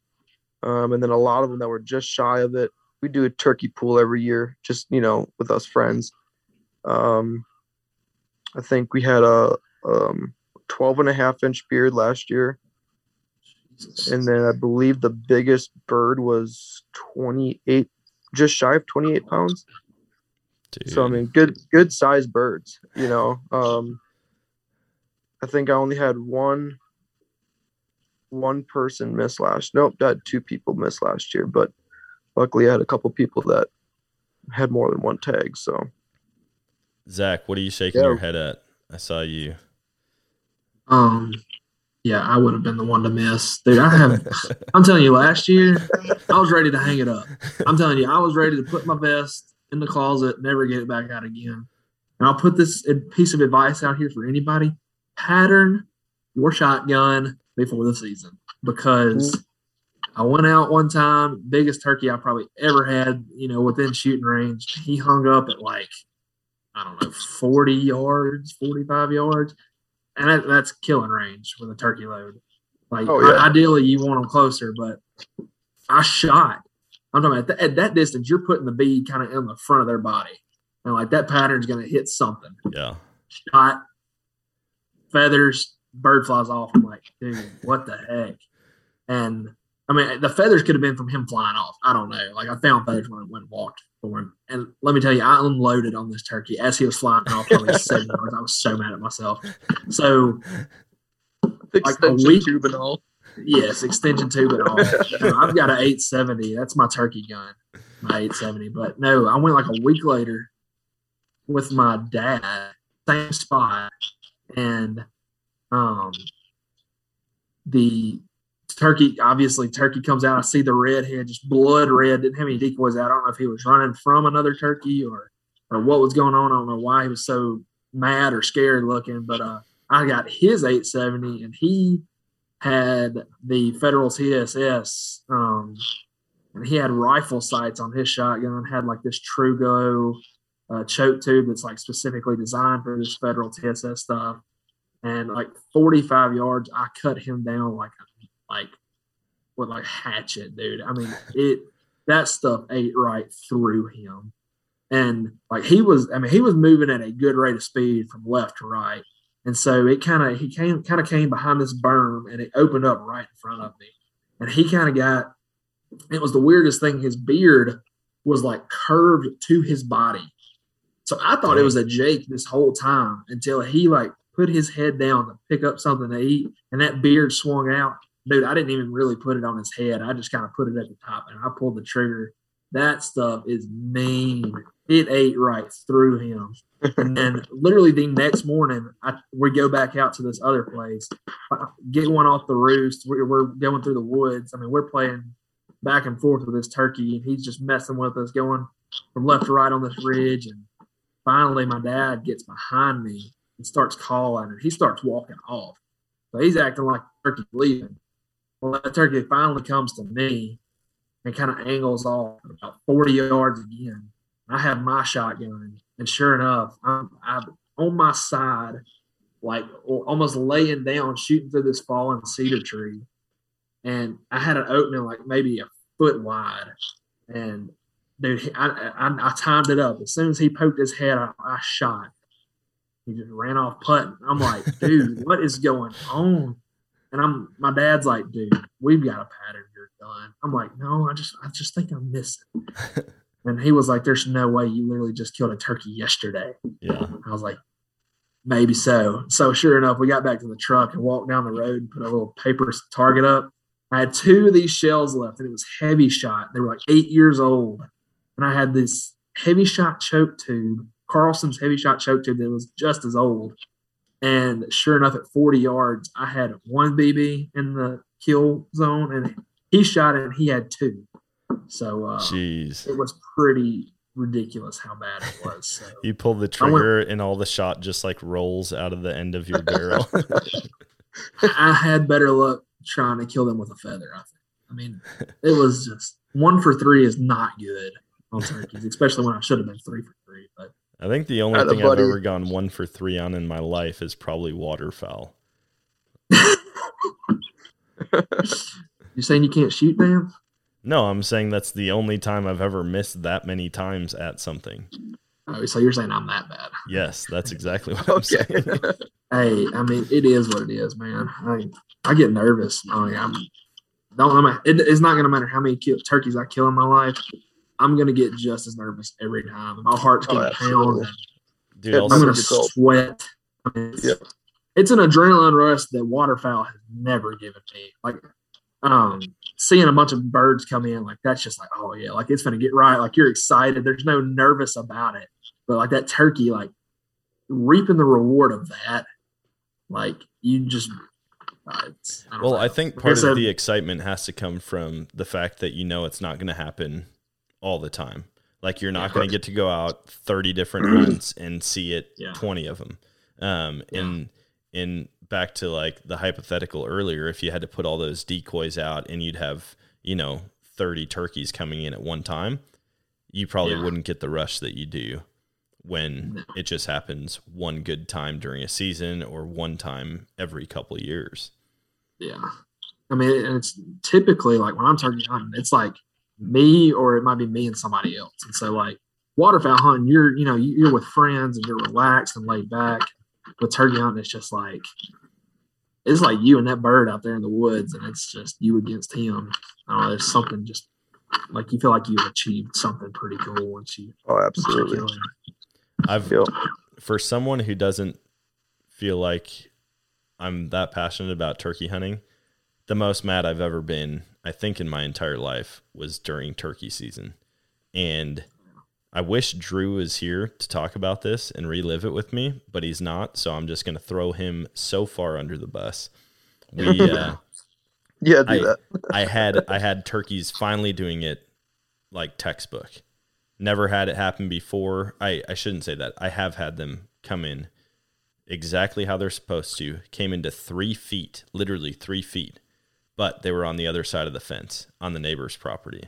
um and then a lot of them that were just shy of it we do a turkey pool every year just you know with us friends um i think we had a um 12 and a half inch beard last year and then i believe the biggest bird was 28 just shy of 28 pounds Dude. so I mean, good good sized birds. You know, um, I think I only had one one person miss last. Nope, I had two people miss last year, but luckily I had a couple people that had more than one tag. So Zach, what are you shaking Yeah. your head at? I saw you. Um, yeah, I would have been the one to miss, dude. I have. I'm telling you, last year I was ready to hang it up. I'm telling you, I was ready to put my vest in the closet, never get it back out again. And I'll put this piece of advice out here for anybody: pattern your shotgun before the season because. Mm-hmm. I went out one time, biggest turkey I probably ever had, you know, within shooting range. He hung up at like, I don't know, 40 yards, 45 yards and that, that's killing range with a turkey load. Like Oh, yeah. i- ideally, you want them closer, but I shot. I'm talking about at, at that distance, you're putting the bead kind of in the front of their body, and like that pattern's going to hit something. Yeah. Shot, feathers, bird flies off. I'm like, dude, what the heck? And I mean, the feathers could have been from him flying off. I don't know. Like I found feathers when I went and walked for him. And let me tell you, I unloaded on this turkey as he was flying off probably seven yards. I was so mad at myself. So like extension week- all. yes, extension tube and all. No, I've got an 870. That's my turkey gun, my 870. But no, I went like a week later with my dad, same spot, and um, the turkey obviously turkey comes out. I see the red head, just blood red. Didn't have any decoys out. I don't know if he was running from another turkey or or what was going on. I don't know why he was so mad or scared looking, but uh, I got his 870 and he had the Federal TSS, um, and he had rifle sights on his shotgun. Had like this TruGlo uh, choke tube that's like specifically designed for this Federal TSS stuff. And like 45 yards, I cut him down like like with like hatchet, dude. I mean, it that stuff ate right through him. And like he was, I mean, he was moving at a good rate of speed from left to right. And so it kind of he came kind of came behind this berm and it opened up right in front of me. And he kind of got it was the weirdest thing. His beard was like curved to his body. So I thought it was a Jake this whole time until he like put his head down to pick up something to eat and that beard swung out. Dude, I didn't even really put it on his head. I just kind of put it at the top and I pulled the trigger. That stuff is mean. It ate right through him. and then literally the next morning, I, we go back out to this other place, uh, get one off the roost. We're, we're going through the woods. I mean, we're playing back and forth with this turkey, and he's just messing with us, going from left to right on this ridge. And finally, my dad gets behind me and starts calling, and he starts walking off. So he's acting like the turkey's leaving. Well, that turkey finally comes to me and kind of angles off about 40 yards again. I have my shotgun, and sure enough, I'm, I'm on my side, like almost laying down, shooting through this fallen cedar tree. And I had an opening like maybe a foot wide. And dude, I, I, I timed it up. As soon as he poked his head, I, I shot. He just ran off putting. I'm like, dude, what is going on? And I'm my dad's like, dude, we've got a pattern. You're done. I'm like, no, I just I just think I'm missing. and he was like, There's no way you literally just killed a turkey yesterday. Yeah. I was like, maybe so. So sure enough, we got back to the truck and walked down the road and put a little paper target up. I had two of these shells left, and it was heavy shot. They were like eight years old, and I had this heavy shot choke tube Carlson's heavy shot choke tube that was just as old. And sure enough, at 40 yards, I had one BB in the kill zone, and he shot it, and he had two. So, uh, jeez, it was pretty ridiculous how bad it was. So. you pull the trigger, went, and all the shot just like rolls out of the end of your barrel. I had better luck trying to kill them with a feather. I think. I mean, it was just one for three is not good on turkeys, especially when I should have been three for three. But I think the only thing I've ever gone one for three on in my life is probably waterfowl. you saying you can't shoot them? No, I'm saying that's the only time I've ever missed that many times at something. Oh, so you're saying I'm that bad? Yes, that's exactly what I'm saying. hey, I mean, it is what it is, man. I I get nervous. I mean, I'm don't. I'm, it, it's not gonna matter how many kill, turkeys I kill in my life. I'm gonna get just as nervous every time. My heart's gonna oh, pounded. Dude, I'm gonna sweat. It's, yeah. it's an adrenaline rush that waterfowl has never given me. Like um seeing a bunch of birds come in, like that's just like, oh yeah, like it's gonna get right. Like you're excited. There's no nervous about it. But like that turkey, like reaping the reward of that, like you just I well, know. I think part of the excitement has to come from the fact that you know it's not going to happen all the time. Like you're not going to get to go out 30 different hunts and see it yeah. 20 of them. Um, yeah. and in back to like the hypothetical earlier, if you had to put all those decoys out and you'd have, you know, 30 turkeys coming in at one time, you probably yeah. wouldn't get the rush that you do when no. it just happens one good time during a season or one time every couple of years. Yeah. I mean, it's typically like when I'm turkey hunting, it's like me or it might be me and somebody else. And so like waterfowl hunting, you're you know you're with friends and you're relaxed and laid back. With turkey hunting, it's just like it's like you and that bird out there in the woods, and it's just you against him. I don't know. There's something just like you feel like you've achieved something pretty cool once you. Oh, absolutely. I've for someone who doesn't feel like I'm that passionate about turkey hunting, the most mad I've ever been I think in my entire life was during turkey season. And I wish Drew was here to talk about this and relive it with me, but he's not. So I'm just going to throw him so far under the bus. We, uh, yeah, I, that. I had I had turkeys finally doing it like textbook. Never had it happen before. I I shouldn't say that. I have had them come in exactly how they're supposed to. Came into three feet, literally three feet but they were on the other side of the fence on the neighbor's property.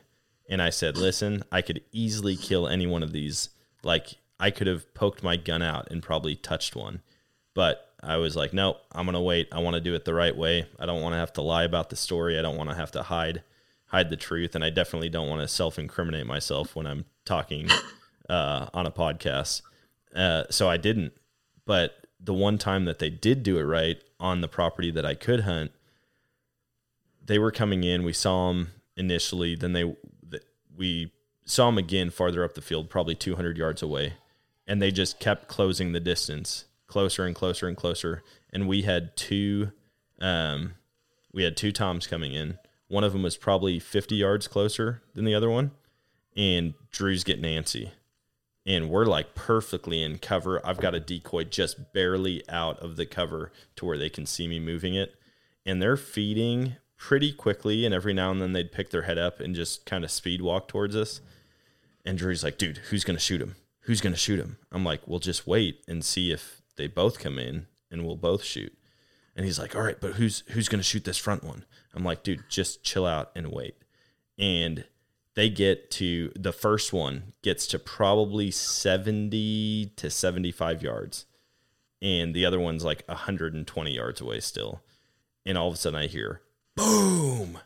And I said, listen, I could easily kill any one of these. Like, I could have poked my gun out and probably touched one. But I was like, no, I'm going to wait. I want to do it the right way. I don't want to have to lie about the story. I don't want to have to hide hide the truth. And I definitely don't want to self incriminate myself when I'm talking uh, on a podcast. Uh, so I didn't. But the one time that they did do it right on the property that I could hunt, they were coming in. We saw them initially. Then they we saw them again farther up the field, probably 200 yards away, and they just kept closing the distance closer and closer and closer. And we had two, um, we had two toms coming in. One of them was probably 50 yards closer than the other one, and Drew's getting antsy. And we're like perfectly in cover. I've got a decoy just barely out of the cover to where they can see me moving it. And they're feeding pretty quickly, and every now and then they'd pick their head up and just kind of speed walk towards us. And Drew's like, dude, who's gonna shoot him? Who's gonna shoot him? I'm like, we'll just wait and see if they both come in and we'll both shoot. And he's like, all right, but who's who's gonna shoot this front one? I'm like, dude, just chill out and wait. And they get to the first one gets to probably 70 to 75 yards and the other one's like 120 yards away still and all of a sudden i hear boom.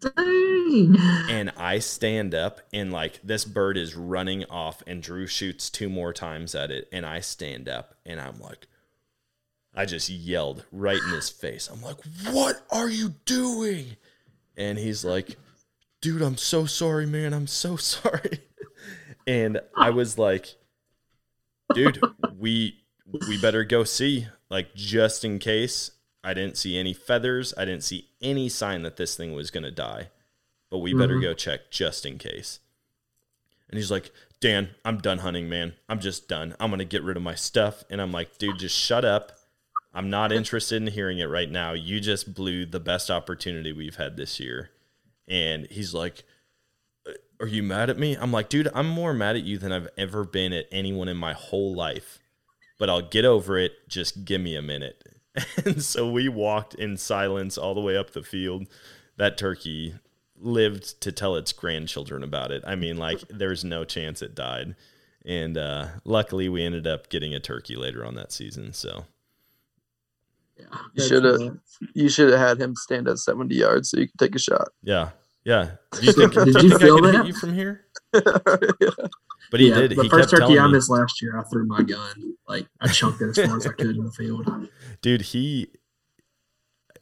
Dang. and i stand up and like this bird is running off and drew shoots two more times at it and i stand up and i'm like i just yelled right in his face. I'm like what are you doing? And he's like dude i'm so sorry man. I'm so sorry. And i was like dude we we better go see like just in case i didn't see any feathers. I didn't see any sign that this thing was going to die but we better Mhm. go check just in case. And he's like dan i'm done hunting man. I'm just done. I'm going to get rid of my stuff. And i'm like dude just shut up. I'm not interested in hearing it right now. You just blew the best opportunity we've had this year. And he's like are you mad at me? I'm like dude i'm more mad at you than i've ever been at anyone in my whole life but I'll get over it. Just give me a minute. And so we walked in silence all the way up the field. That turkey lived to tell its grandchildren about it. I mean, like, there's no chance it died. And uh, luckily, we ended up getting a turkey later on that season. So, Yeah, You should have you should have had him stand at 70 yards so you could take a shot. yeah. Yeah. Do you think, Did do you you think I feel could hit that? you from here? yeah. But he yeah, did. The he first kept turkey I me, missed last year, I threw my gun. Like I chunked it as far as I could in the field. dude he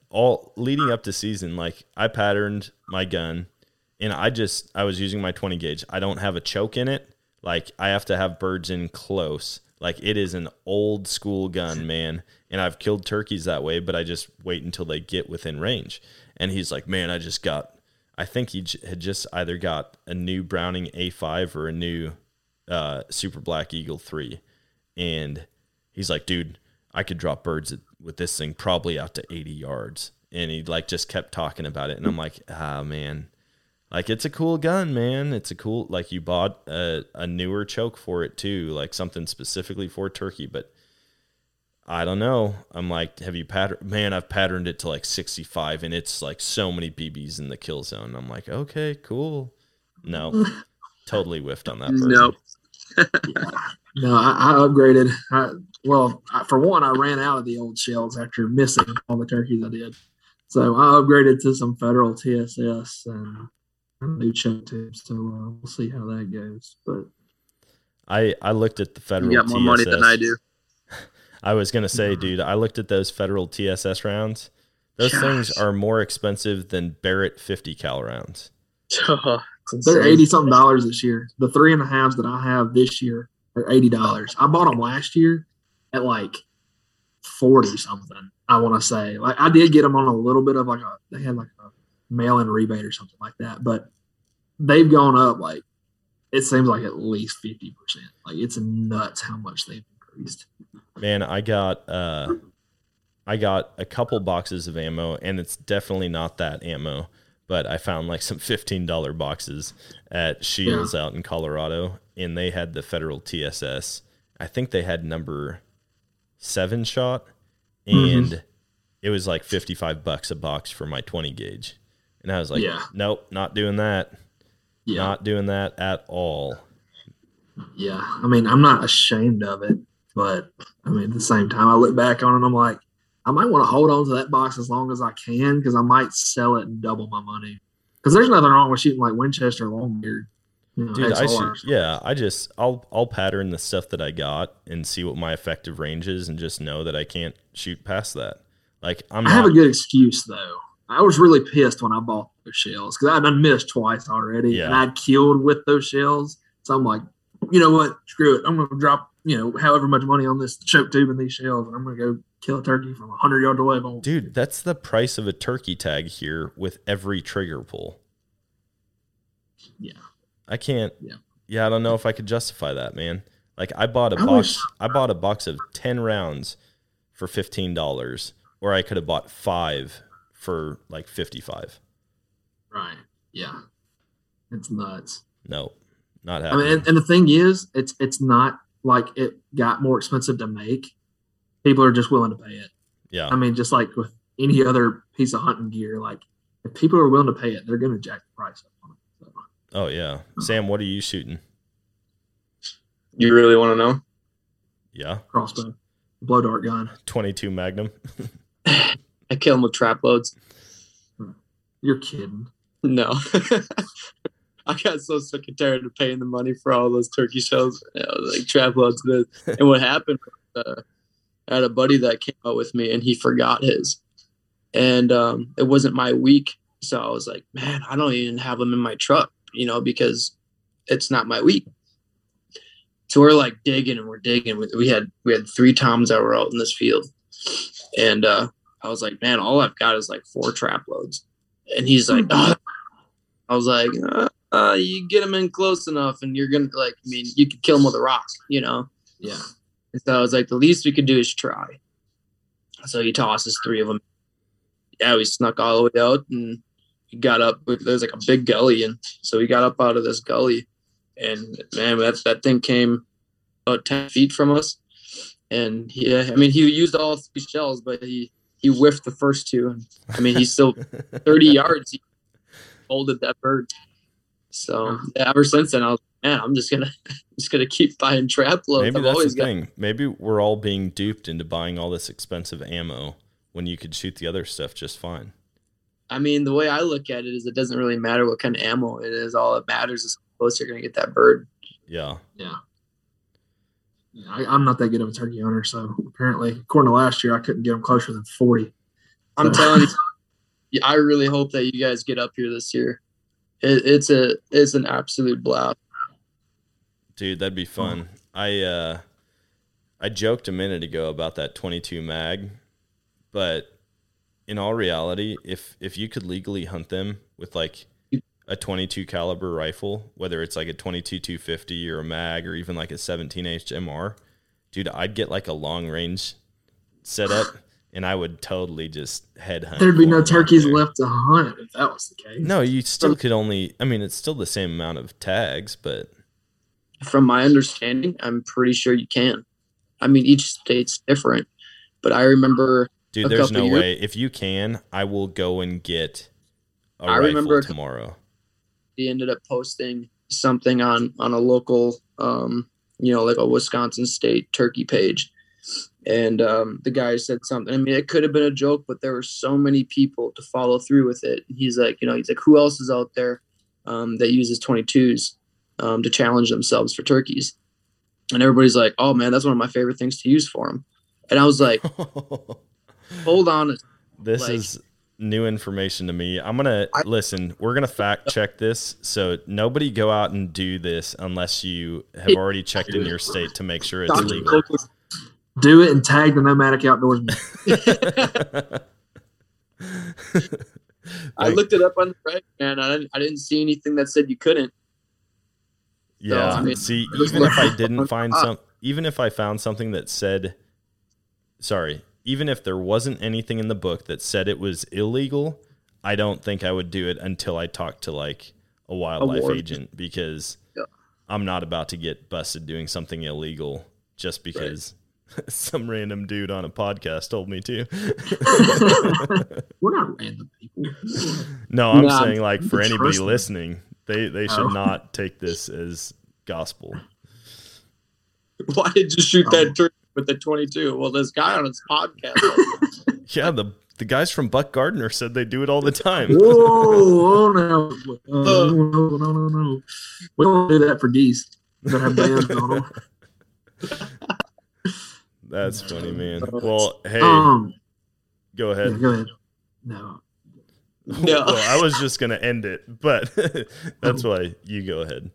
all leading up to season like i patterned my gun and i just i was using my 20 gauge i don't have a choke in it like i have to have birds in close like it is an old school gun man and i've killed turkeys that way but i just wait until they get within range and he's like man i just got i think he j- had just either got a new browning a5 or a new uh, super black eagle 3 and he's like, dude, I could drop birds with this thing probably out to 80 yards. And he like just kept talking about it. And I'm like, ah, man, like it's a cool gun, man. It's a cool, like you bought a, a newer choke for it too, like something specifically for turkey. But I don't know. I'm like, have you patterned? Man, I've patterned it to like 65 and it's like so many BBs in the kill zone. I'm like, okay, cool. No, totally whiffed on that bird. Nope. No, I, I upgraded. I, well, I, for one, I ran out of the old shells after missing all the turkeys I did. So I upgraded to some federal TSS and a new choke tube. So uh, we'll see how that goes. But I, I looked at the federal You got more money than I do. I was gonna say, dude, I looked at those federal TSS rounds. Those things are more expensive than Barrett 50 cal rounds. they're eighty something dollars this year. The three and a halves that I have this year are eighty dollars. I bought them last year at like forty something. I want to say like I did get them on a little bit of like a they had like a mail-in rebate or something like that, but they've gone up like it seems like at least fifty percent. Like it's nuts how much they've increased. Man, I got uh I got a couple boxes of ammo and it's definitely not that ammo, but I found like some $15 boxes at Scheels out in Colorado and they had the federal TSS. I think they had number 7 shot mm-hmm. and it was like 55 bucks a box for my 20 gauge. And I was like, Yeah. nope, not doing that. Yeah, Not doing that at all. yeah. I mean, I'm not ashamed of it, but I mean, at the same time, I look back on it, and I'm like, I might want to hold on to that box as long as I can because I might sell it and double my money. Because there's nothing wrong with shooting like Winchester Longbeard. You know, Dude, I should, yeah, I just I'll I'll pattern the stuff that I got and see what my effective range is and just know that I can't shoot past that. Like I'm I have a good excuse though. I was really pissed when I bought those shells because I'd done missed twice already, Yeah. and I'd killed with those shells. So I'm like, you know what? Screw it. I'm going to drop you know however much money on this choke tube and these shells, and I'm going to go kill a turkey from hundred yards away. But dude, that's the price of a turkey tag here with every trigger pull. yeah, I can't Yeah. yeah, I don't know if I could justify that, man. Like I bought a I box wish- I bought a box of 10 rounds for $15 or I could have bought 5 for like 55. right, yeah, it's nuts. No. Not I happening. mean, and, and the thing is, it's it's not like it got more expensive to make. People are just willing to pay it. yeah. I mean, just like with any other piece of hunting gear, like if people are willing to pay it, they're going to jack the price up on it. So, Oh yeah. Sam, what are you shooting? You really want to know? Yeah. crossbow, blow dart gun. 22 Magnum. I kill them with trap loads. You're kidding. No. I got so sick and tired of paying the money for all those turkey shells. I was like trap loads of. And what happened uh, I had a buddy that came out with me and he forgot his. And um, it wasn't my week. So I was like, man, I don't even have them in my truck, you know, because it's not my week. So we're like digging and we're digging. We- had we had three toms that were out in this field. And uh, I was like, man, all I've got is like four trap loads. And he's like, oh. I was like, uh, uh, you get him in close enough, and you're gonna like, I mean, you could kill him with a rock, you know. Yeah. And so I was like, the least we could do is try. So he tosses three of them. Yeah, we snuck all the way out, and he got up. There's like a big gully, and so he got up out of this gully, and man, that that thing came about ten feet from us, and yeah, I mean, he used all three shells, but he he whiffed the first two. And, I mean, he's still 30 yards. He folded that bird. So yeah, ever since then, I was man, I'm just gonna just gonna keep buying trap loads. Maybe I've that's the got thing. Maybe we're all being duped into buying all this expensive ammo when you could shoot the other stuff just fine. I mean, the way I look at it is, it doesn't really matter what kind of ammo it is. All that matters is how close you're gonna get that bird. Yeah. Yeah. Yeah, I, I'm not that good of a turkey hunter, so apparently, according to last year, I couldn't get them closer than 40. I'm telling you, I really hope that you guys get up here this year. It, it's a it's an absolute blast. Dude, that'd be fun. I uh I joked a minute ago about that 22 mag, but in all reality, if if you could legally hunt them with like a 22 caliber rifle, whether it's like a 22 250 or a mag or even like a 17 HMR, dude, I'd get like a long range setup and I would totally just head hunt. There'd be no turkeys there. left to hunt if that was the case. No, you still could only. I mean, it's still the same amount of tags, but From my understanding, I'm pretty sure you can. I mean, each state's different, but I remember dude, A there's couple no years- way. If you can, I will go and get a I rifle remember tomorrow. he ended up posting something on on a local um you know like a wisconsin state turkey page and um the guy said something i mean it could have been a joke but there were so many people to follow through with it he's like you know he's like who else is out there um that uses 22s um to challenge themselves for turkeys and everybody's like oh man that's one of my favorite things to use for them and i was like hold on this Like- is new information to me. I'm gonna I- listen. We're gonna fact check this. So nobody go out and do this unless you have already checked in your state to make sure it's Dr. legal. Cook Do it and tag the nomadic outdoorsman. I looked it up on the right, and I didn't, I didn't see anything that said you couldn't. Yeah. I mean, See, even if I didn't find Ah. some, even if I found something that said, sorry, even if there wasn't anything in the book that said it was illegal, I don't think I would do it until I talked to like a wildlife warden. agent because Yeah. I'm not about to get busted doing something illegal just because some random dude on a podcast told me to. We're not random people. no, I'm Nah, saying like for anybody listening, they they should Oh. not take this as gospel. Why did you shoot Oh. that turkey with the 22? Well, this guy on his podcast. Yeah, the the guys from Buck Gardner said they do it all the time. Whoa, oh no. Uh, no, no, no, no, no. We don't do that for geese that have bands on them. That's funny, man. Well, hey, Um, go yeah, ahead. go ahead. No. No. Well, I was just gonna end it, but that's why you go ahead.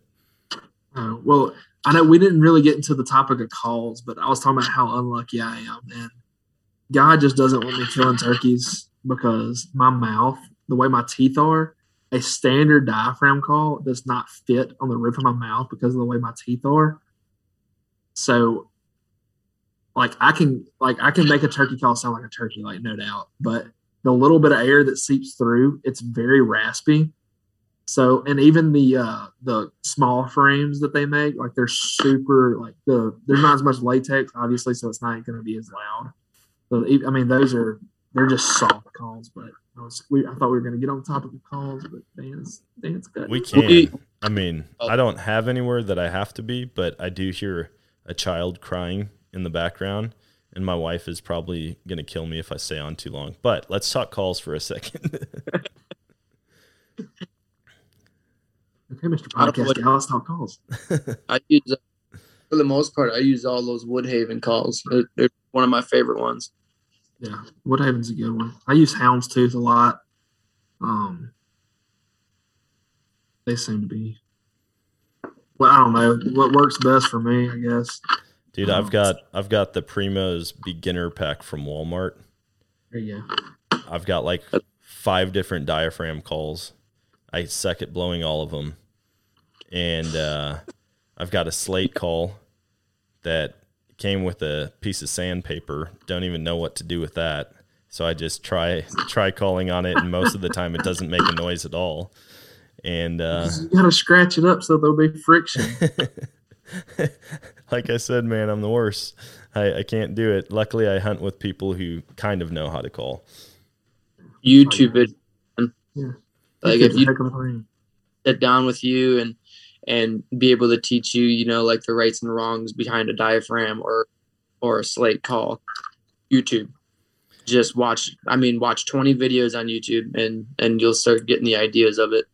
Uh, well, I know we didn't really get into the topic of calls, but I was talking about how unlucky I am, and God just doesn't want me killing turkeys because my mouth, the way my teeth are, a standard diaphragm call does not fit on the roof of my mouth because of the way my teeth are. So, like I can like I can make a turkey call sound like a turkey, like no doubt, but the little bit of air that seeps through, it's very raspy. So and even the uh the small frames that they make, like they're super like the there's not as much latex, obviously, so it's not going to be as loud. So I mean, those are they're just soft calls, but I was we I thought we were going to get on top of the calls, but Dan's Dan's good. We can. We- I mean, Oh. I don't have anywhere that I have to be, but I do hear a child crying in the background, and my wife is probably going to kill me if I stay on too long. But let's talk calls for a second. Okay, Mr. I don't Podcast what- guy, let's talk calls. I use, uh, for the most part, I use all those Woodhaven calls. They're, they're one of my favorite ones. Yeah, Woodhaven's a good one. I use Houndstooth a lot. Um, they seem to be. Well, I don't know what works best for me. I guess. Dude, I've got I've got the Primos beginner pack from Walmart. There you go. I've got like five different diaphragm calls. I suck at blowing all of them. And uh, I've got a slate call that came with a piece of sandpaper. Don't even know what to do with that. So I just try try calling on it, and most of the time it doesn't make a noise at all. And uh, you gotta scratch it up so there'll be friction. like I said, man, I'm the worst. I, I can't do it. Luckily, I hunt with people who kind of know how to call. YouTube video. Yeah. Like if you heck of a thing. sit down with you and and be able to teach you, you know, like the rights and wrongs behind a diaphragm or or a slate call, YouTube. Just watch. I mean, watch 20 videos on YouTube, and and you'll start getting the ideas of it.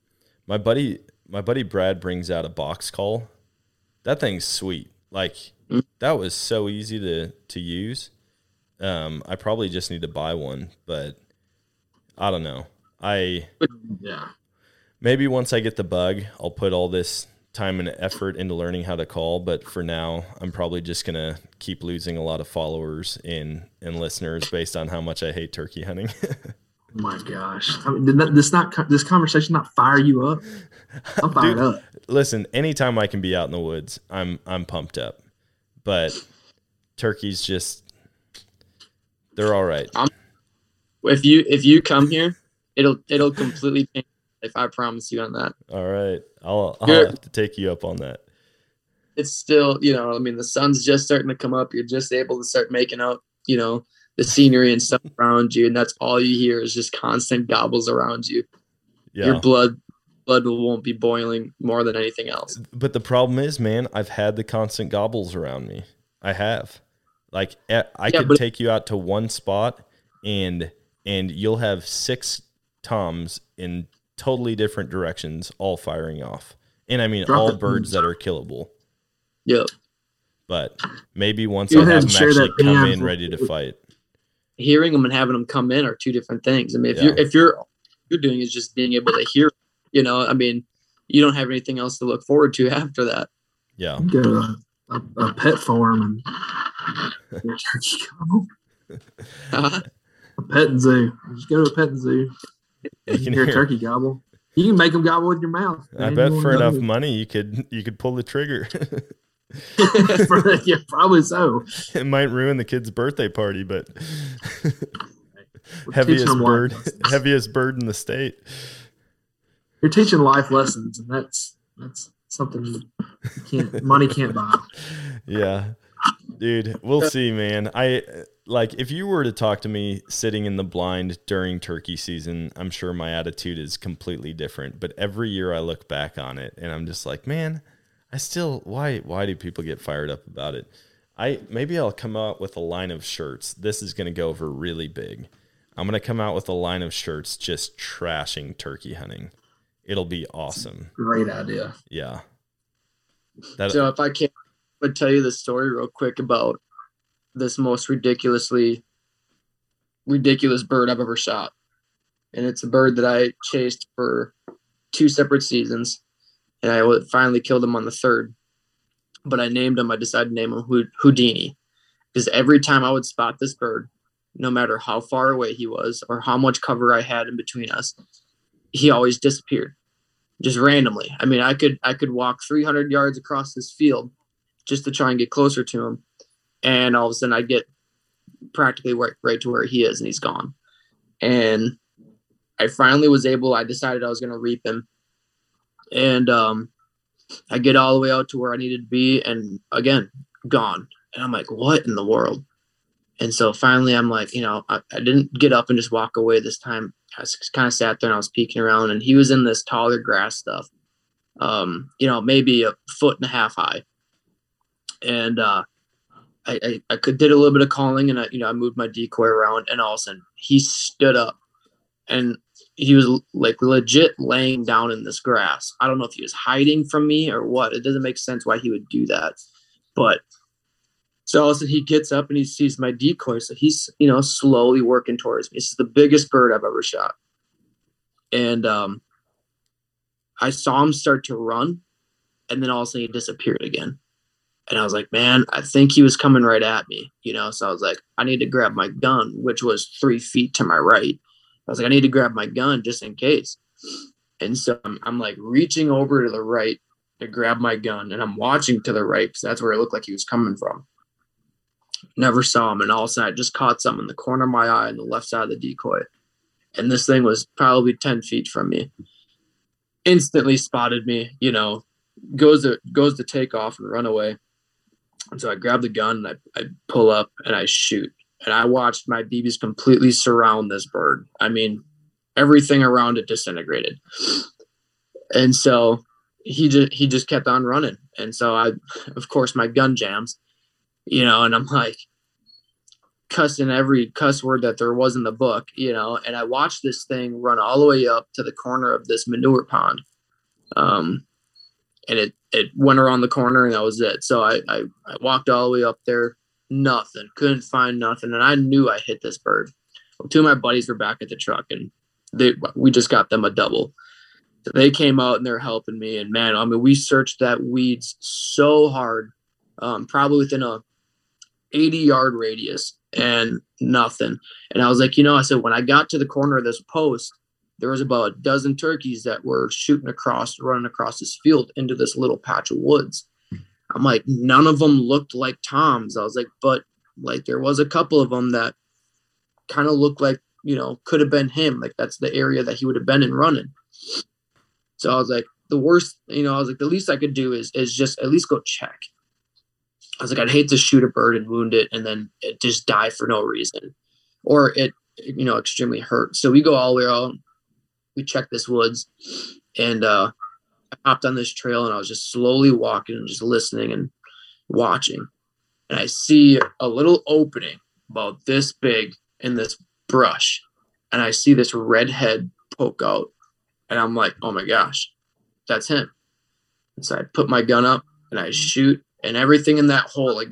My buddy, my buddy Brad brings out a box call. That thing's sweet. Like Mm. that was so easy to to use. Um, I probably just need to buy one, but I don't know. I Yeah. maybe once I get the bug, I'll put all this time and effort into learning how to call. But for now, I'm probably just gonna keep losing a lot of followers and and listeners based on how much I hate turkey hunting. Oh my gosh. I mean, did that, this not this conversation not fire you up? I'm fired Dude, up. listen, anytime I can be out in the woods, I'm I'm pumped up. But turkeys just they're all right. If you if you come here, it'll it'll completely change. If I promise you on that, All right. I'll I'll You're- have to take you up on that. it's still you know. I mean, the sun's just starting to come up. You're just able to start making out. You know the scenery and stuff around you, and that's all you hear is just constant gobbles around you. Yeah. Your blood blood won't be boiling more than anything else. But the problem is, man, I've had the constant gobbles around me. I have. Like I Yeah, could but- take you out to one spot and and you'll have six toms in totally different directions all firing off. And I mean Drop all it. birds that are killable. Yep. But maybe once Go I have them actually that come in ready to fight. Hearing them and having them come in are two different things. I mean, if Yeah. you're if you're you're doing is just being able to hear, you know, I mean, you don't have anything else to look forward to after that. Yeah. You go to a, a, a pet farm and your turkey gobble. Uh, A pet zoo. Just go to a pet zoo. You You can can hear a hear- turkey gobble. You can make them gobble with your mouth. I bet for enough know. money you could you could pull the trigger. For- yeah, probably so. it might ruin the kid's birthday party, but heaviest bird heaviest bird in the state. You're teaching life lessons, and that's that's something you can't money can't buy. Yeah. Dude, we'll see, man. I like if you were to talk to me sitting in the blind during turkey season, I'm sure my attitude is completely different. But every year I look back on it and I'm just like, man, I still why why do people get fired up about it? I maybe I'll come out with a line of shirts. This is going to go over really big. I'm going to come out with a line of shirts just trashing turkey hunting. It'll be awesome. Great idea. Yeah. That So if I can, I would tell you the story real quick about this most ridiculously ridiculous bird I've ever shot, and it's a bird that I chased for two separate seasons, and I finally killed him on the third. But I named him. I decided to name him Houdini, because every time I would spot this bird, no matter how far away he was or how much cover I had in between us, he always disappeared just randomly. I mean, I could I could walk 300 yards across this field just to try and get closer to him, and all of a sudden I get practically right, right to where he is, and he's gone. And I finally was able. I decided I was going to reap him, and um, I get all the way out to where I needed to be, and again, gone. And I'm like, what in the world? And so finally, I'm like, you know, I, I didn't get up and just walk away this time. I kind of sat there and I was peeking around, and he was in this taller grass stuff, um, you know, maybe a foot and a half high. And uh, I, I, I could did a little bit of calling, and I, you know, I moved my decoy around, and all of a sudden he stood up, and he was like legit laying down in this grass. I don't know if he was hiding from me or what. It doesn't make sense why he would do that, but so all of a sudden he gets up and he sees my decoy. So he's, you know, slowly working towards me. This is the biggest bird I've ever shot. And um, I saw him start to run and then all of a sudden he disappeared again. And I was like, man, I think he was coming right at me, you know? So I was like, I need to grab my gun, which was three feet to my right. I was like, I need to grab my gun just in case. And so I'm, I'm like reaching over to the right to grab my gun and I'm watching to the right because that's where it looked like he was coming from never saw him. And all of a sudden, I just caught something in the corner of my eye on the left side of the decoy. And this thing was probably 10 feet from me. Instantly spotted me, you know, goes to goes to take off and run away. And so I grab the gun and I, I pull up and I shoot. And I watched my BBs completely surround this bird. I mean, everything around it disintegrated. And so he just he just kept on running. And so I of course my gun jams you know, and I'm like cussing every cuss word that there was in the book, you know, and I watched this thing run all the way up to the corner of this manure pond. Um, and it, it went around the corner and that was it. So I, I, I walked all the way up there, nothing, couldn't find nothing. And I knew I hit this bird. Two of my buddies were back at the truck and they, we just got them a double. So they came out and they're helping me. And man, I mean, we searched that weeds so hard, um, probably within a 80 yard radius and nothing. And I was like, you know, I said, when I got to the corner of this post, there was about a dozen turkeys that were shooting across, running across this field into this little patch of woods. I'm like, none of them looked like Tom's. I was like, but like there was a couple of them that kind of looked like, you know, could have been him. Like that's the area that he would have been in running. So I was like, the worst, you know, I was like, the least I could do is is just at least go check. I was like, I'd hate to shoot a bird and wound it and then it just die for no reason, or it, you know, extremely hurt. So we go all the way out. We check this woods, and uh, I hopped on this trail and I was just slowly walking and just listening and watching. And I see a little opening about this big in this brush, and I see this red head poke out, and I'm like, oh my gosh, that's him. And so I put my gun up and I shoot and everything in that hole like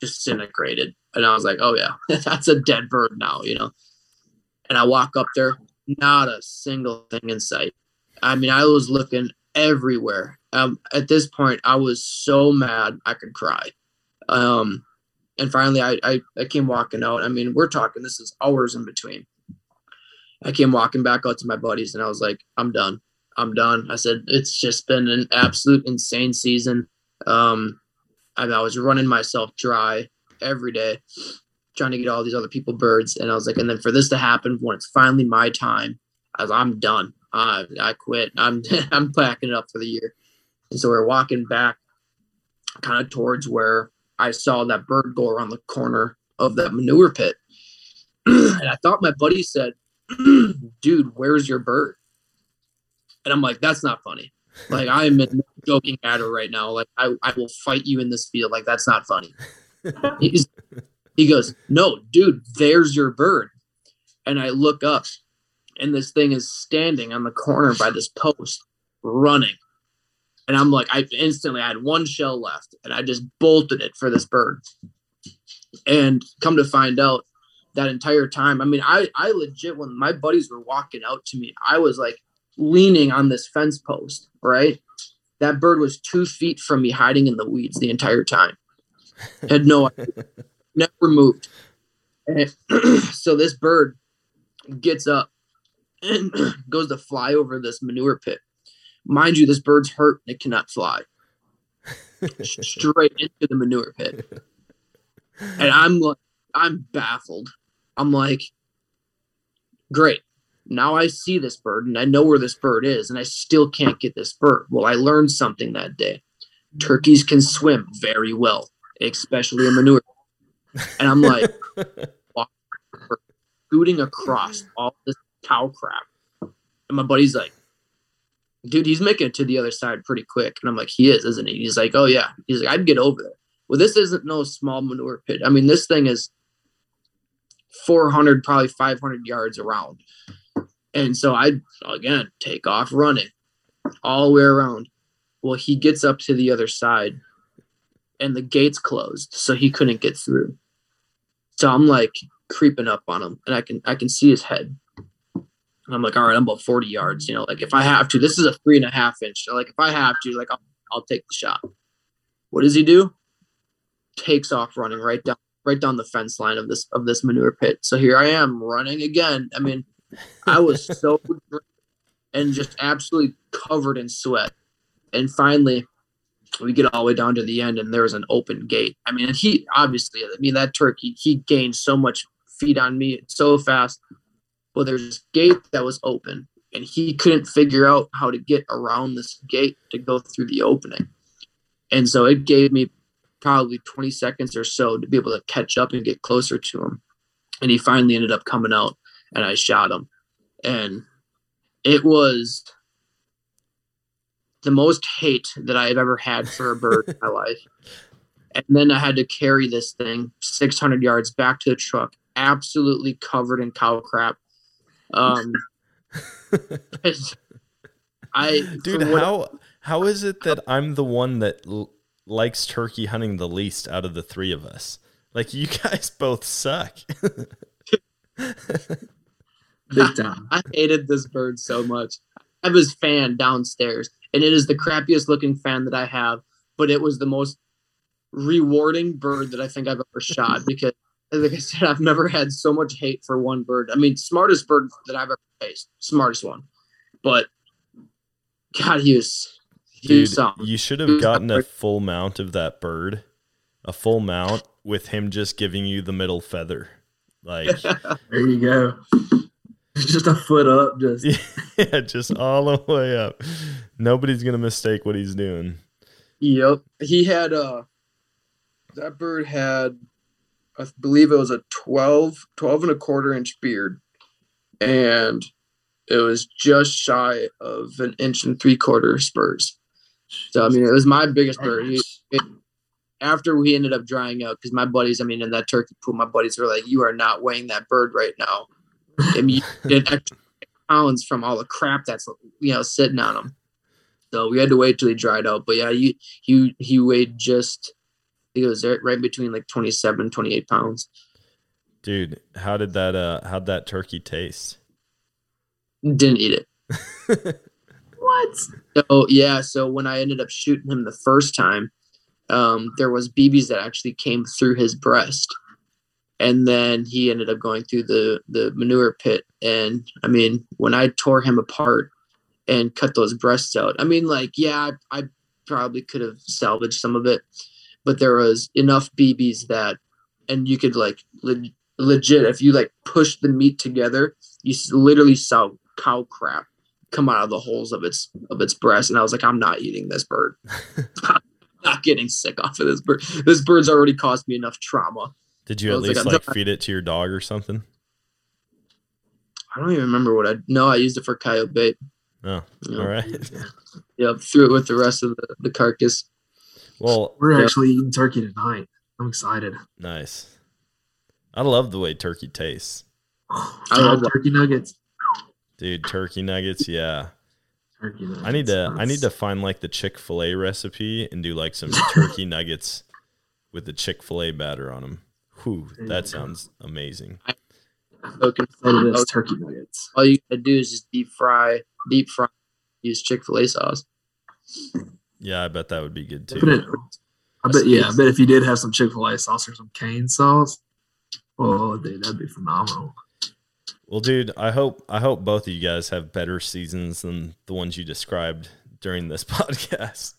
disintegrated. And I was like, oh yeah, that's a dead bird now, you know. And I walk up there, not a single thing in sight. I mean, I was looking everywhere. Um, at this point, I was so mad I could cry. Um, and finally, I, I I came walking out. I mean, we're talking this is hours in between. I came walking back out to my buddies, and I was like, I'm done. I'm done. I said it's just been an absolute insane season. Um, I, I was running myself dry every day, trying to get all these other people birds. And I was like, and then for this to happen when it's finally my time, I was, I'm done. I I quit. I'm I'm packing it up for the year. And so we're walking back, kind of towards where I saw that bird go around the corner of that manure pit. and I thought my buddy said, "Dude, where's your bird?" And I'm like, "That's not funny." Like I'm joking at her right now. Like I, I will fight you in this field. Like that's not funny. He's, he goes, no, dude, there's your bird. And I look up, and this thing is standing on the corner by this post, running. And I'm like, I instantly I had one shell left, and I just bolted it for this bird. And come to find out, that entire time, I mean, I I legit when my buddies were walking out to me, I was like, leaning on this fence post, right? That bird was two feet from me, hiding in the weeds the entire time. Had no idea. never moved. And so this bird gets up and goes to fly over this manure pit. Mind you, this bird's hurt and it cannot fly. Straight into the manure pit. And I'm like, I'm baffled. I'm like, great. now I see this bird and I know where this bird is, and I still can't get this bird. Well, I learned something that day. Turkeys can swim very well, especially in manure. And I'm like, scooting across all this cow crap. And my buddy's like, dude, he's making it to the other side pretty quick. And I'm like, he is, isn't he? He's like, oh yeah. He's like, I'd get over there. Well, this isn't no small manure pit. I mean, this thing is 400, probably 500 yards around. And so I, again, take off running all the way around. Well, he gets up to the other side and the gate's closed, so he couldn't get through. So I'm like creeping up on him and I can I can see his head. And I'm like, all right, I'm about 40 yards, you know, like if I have to, this is a three and a half inch. So like if I have to, like I'll, I'll take the shot. What does he do? Takes off running right down right down the fence line of this of this manure pit. So here I am running again. I mean, I was so and just absolutely covered in sweat. And finally, we get all the way down to the end, and there's an open gate. I mean, he obviously, I mean, that turkey, he gained so much feet on me so fast. Well, there's this gate that was open, and he couldn't figure out how to get around this gate to go through the opening. And so it gave me probably 20 seconds or so to be able to catch up and get closer to him. And he finally ended up coming out, and I shot him. And it was the most hate that I have ever had for a bird in my life. And then I had to carry this thing 600 yards back to the truck, absolutely covered in cow crap. Um, I dude, how how is it that I'm the one that l- likes turkey hunting the least out of the three of us? Like you guys both suck. Big time. I hated this bird so much. I have his fan downstairs, and it is the crappiest looking fan that I have, but it was the most rewarding bird that I think I've ever shot because, like I said, I've never had so much hate for one bird. I mean, smartest bird that I've ever faced, smartest one, but God, he was. He Dude, was something. you should have gotten a full mount of that bird, a full mount with him just giving you the middle feather. Like, There you go. Just a foot up, just yeah, just all the way up. Nobody's gonna mistake what he's doing. Yep. He had uh that bird had I believe it was a 12 12 and a quarter inch beard and it was just shy of an inch and three quarter spurs. So I mean it was my biggest bird. He, it, after we ended up drying out, because my buddies, I mean, in that turkey pool, my buddies were like, "You are not weighing that bird right now." I mean, you did extra pounds from all the crap that's you know sitting on him. So we had to wait till he dried out. But yeah, he he he weighed just it was right, right between like 27, 28 pounds. Dude, how did that uh how'd that turkey taste? Didn't eat it. what? So yeah, so when I ended up shooting him the first time, um, there was BBs that actually came through his breast, and then he ended up going through the the manure pit. And I mean, when I tore him apart and cut those breasts out, I mean, like yeah, I, I probably could have salvaged some of it, but there was enough BBs that, and you could like le- legit if you like push the meat together, you literally saw cow crap come out of the holes of its of its breast and i was like i'm not eating this bird i'm not getting sick off of this bird this bird's already caused me enough trauma Did you at was like, least like feed it to your dog or something? i don't even remember what i no i used it for coyote bait Oh, Yeah. all right. yep threw it with the rest of the, the carcass Well, We're Yeah. actually eating turkey tonight. I'm excited. nice. I love the way turkey tastes. I I love love turkey nuggets. Dude, turkey nuggets, yeah. Turkey nuggets. I need to I need to find like the Chick-fil-A recipe and do like some turkey nuggets with the Chick-fil-A batter on them. Whew, that sounds amazing. so can, Instead of this oh, turkey nuggets. all you gotta do is just deep fry deep fry use chick-fil-a sauce Yeah, I bet that would be good too. it- I bet yeah, I bet if you did have some Chick fil A sauce or some cane sauce, oh dude, that'd be phenomenal. Well, dude, I hope I hope both of you guys have better seasons than the ones you described during this podcast.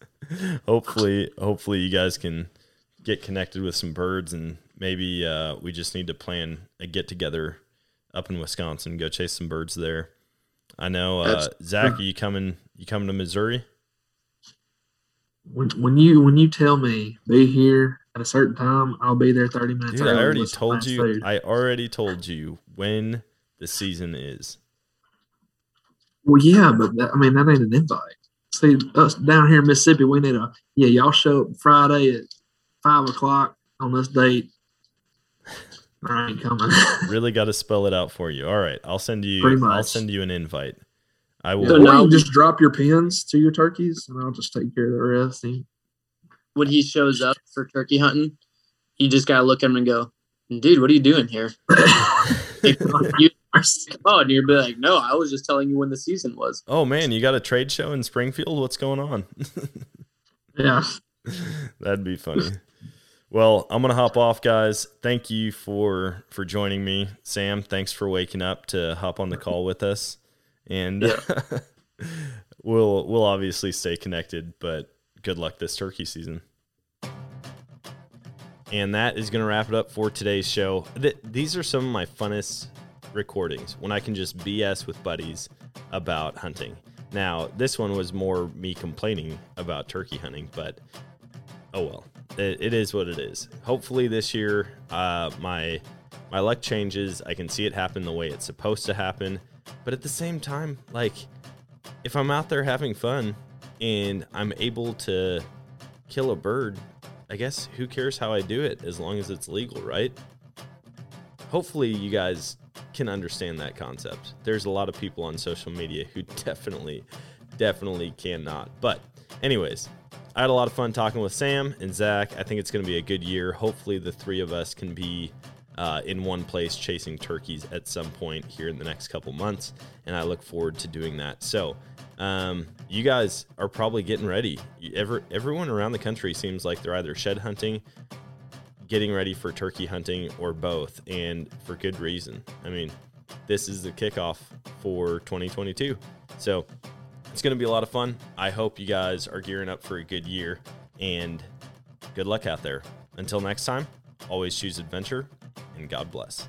hopefully, hopefully you guys can get connected with some birds and maybe uh, we just need to plan a get together up in Wisconsin. Go chase some birds there. I know, uh, Zach. Are you coming? You coming to Missouri? When when you when you tell me be here at a certain time, I'll be there thirty minutes. Dude, I already told you. food. I already told you when the season is. Well, yeah, but that, I mean that ain't an invite. See, us down here in Mississippi, we need a yeah. Y'all show up Friday at five o'clock on this date. I ain't coming. Really got to spell it out for you. All right, I'll send you. I'll send you an invite. I Yeah, will. So now- you just drop your pins to your turkeys, and I'll just take care of the rest. When he shows up for turkey hunting, you just gotta look at him and go, "Dude, what are you doing here?" you, oh, and you'd be like, "No, I was just telling you when the season was." oh man, you got a trade show in Springfield. What's going on? yeah. That'd be funny. Well, I'm gonna hop off, guys. Thank you for for joining me, Sam. Thanks for waking up to hop on the call with us, and we'll we'll obviously stay connected. But good luck this turkey season. And that is going to wrap it up for today's show. Th- these are some of my funnest recordings when I can just BS with buddies about hunting. Now, this one was more me complaining about turkey hunting, but oh well, it, it is what it is. Hopefully, this year, uh, my my luck changes. I can see it happen the way it's supposed to happen, but at the same time, like if I'm out there having fun and I'm able to kill a bird, I guess who cares how I do it as long as it's legal, right? Hopefully, you guys can understand that concept. There's a lot of people on social media who definitely, definitely cannot. But, anyways, I had a lot of fun talking with Sam and Zach. I think it's going to be a good year. Hopefully, the three of us can be uh, in one place chasing turkeys at some point here in the next couple months, and I look forward to doing that. So, um, you guys are probably getting ready. You- Ever, everyone around the country seems like they're either shed hunting, getting ready for turkey hunting, or both, and for good reason. I mean, this is the kickoff for 2022. So, it's going to be a lot of fun. I hope you guys are gearing up for a good year and good luck out there. Until next time, always choose adventure and God bless.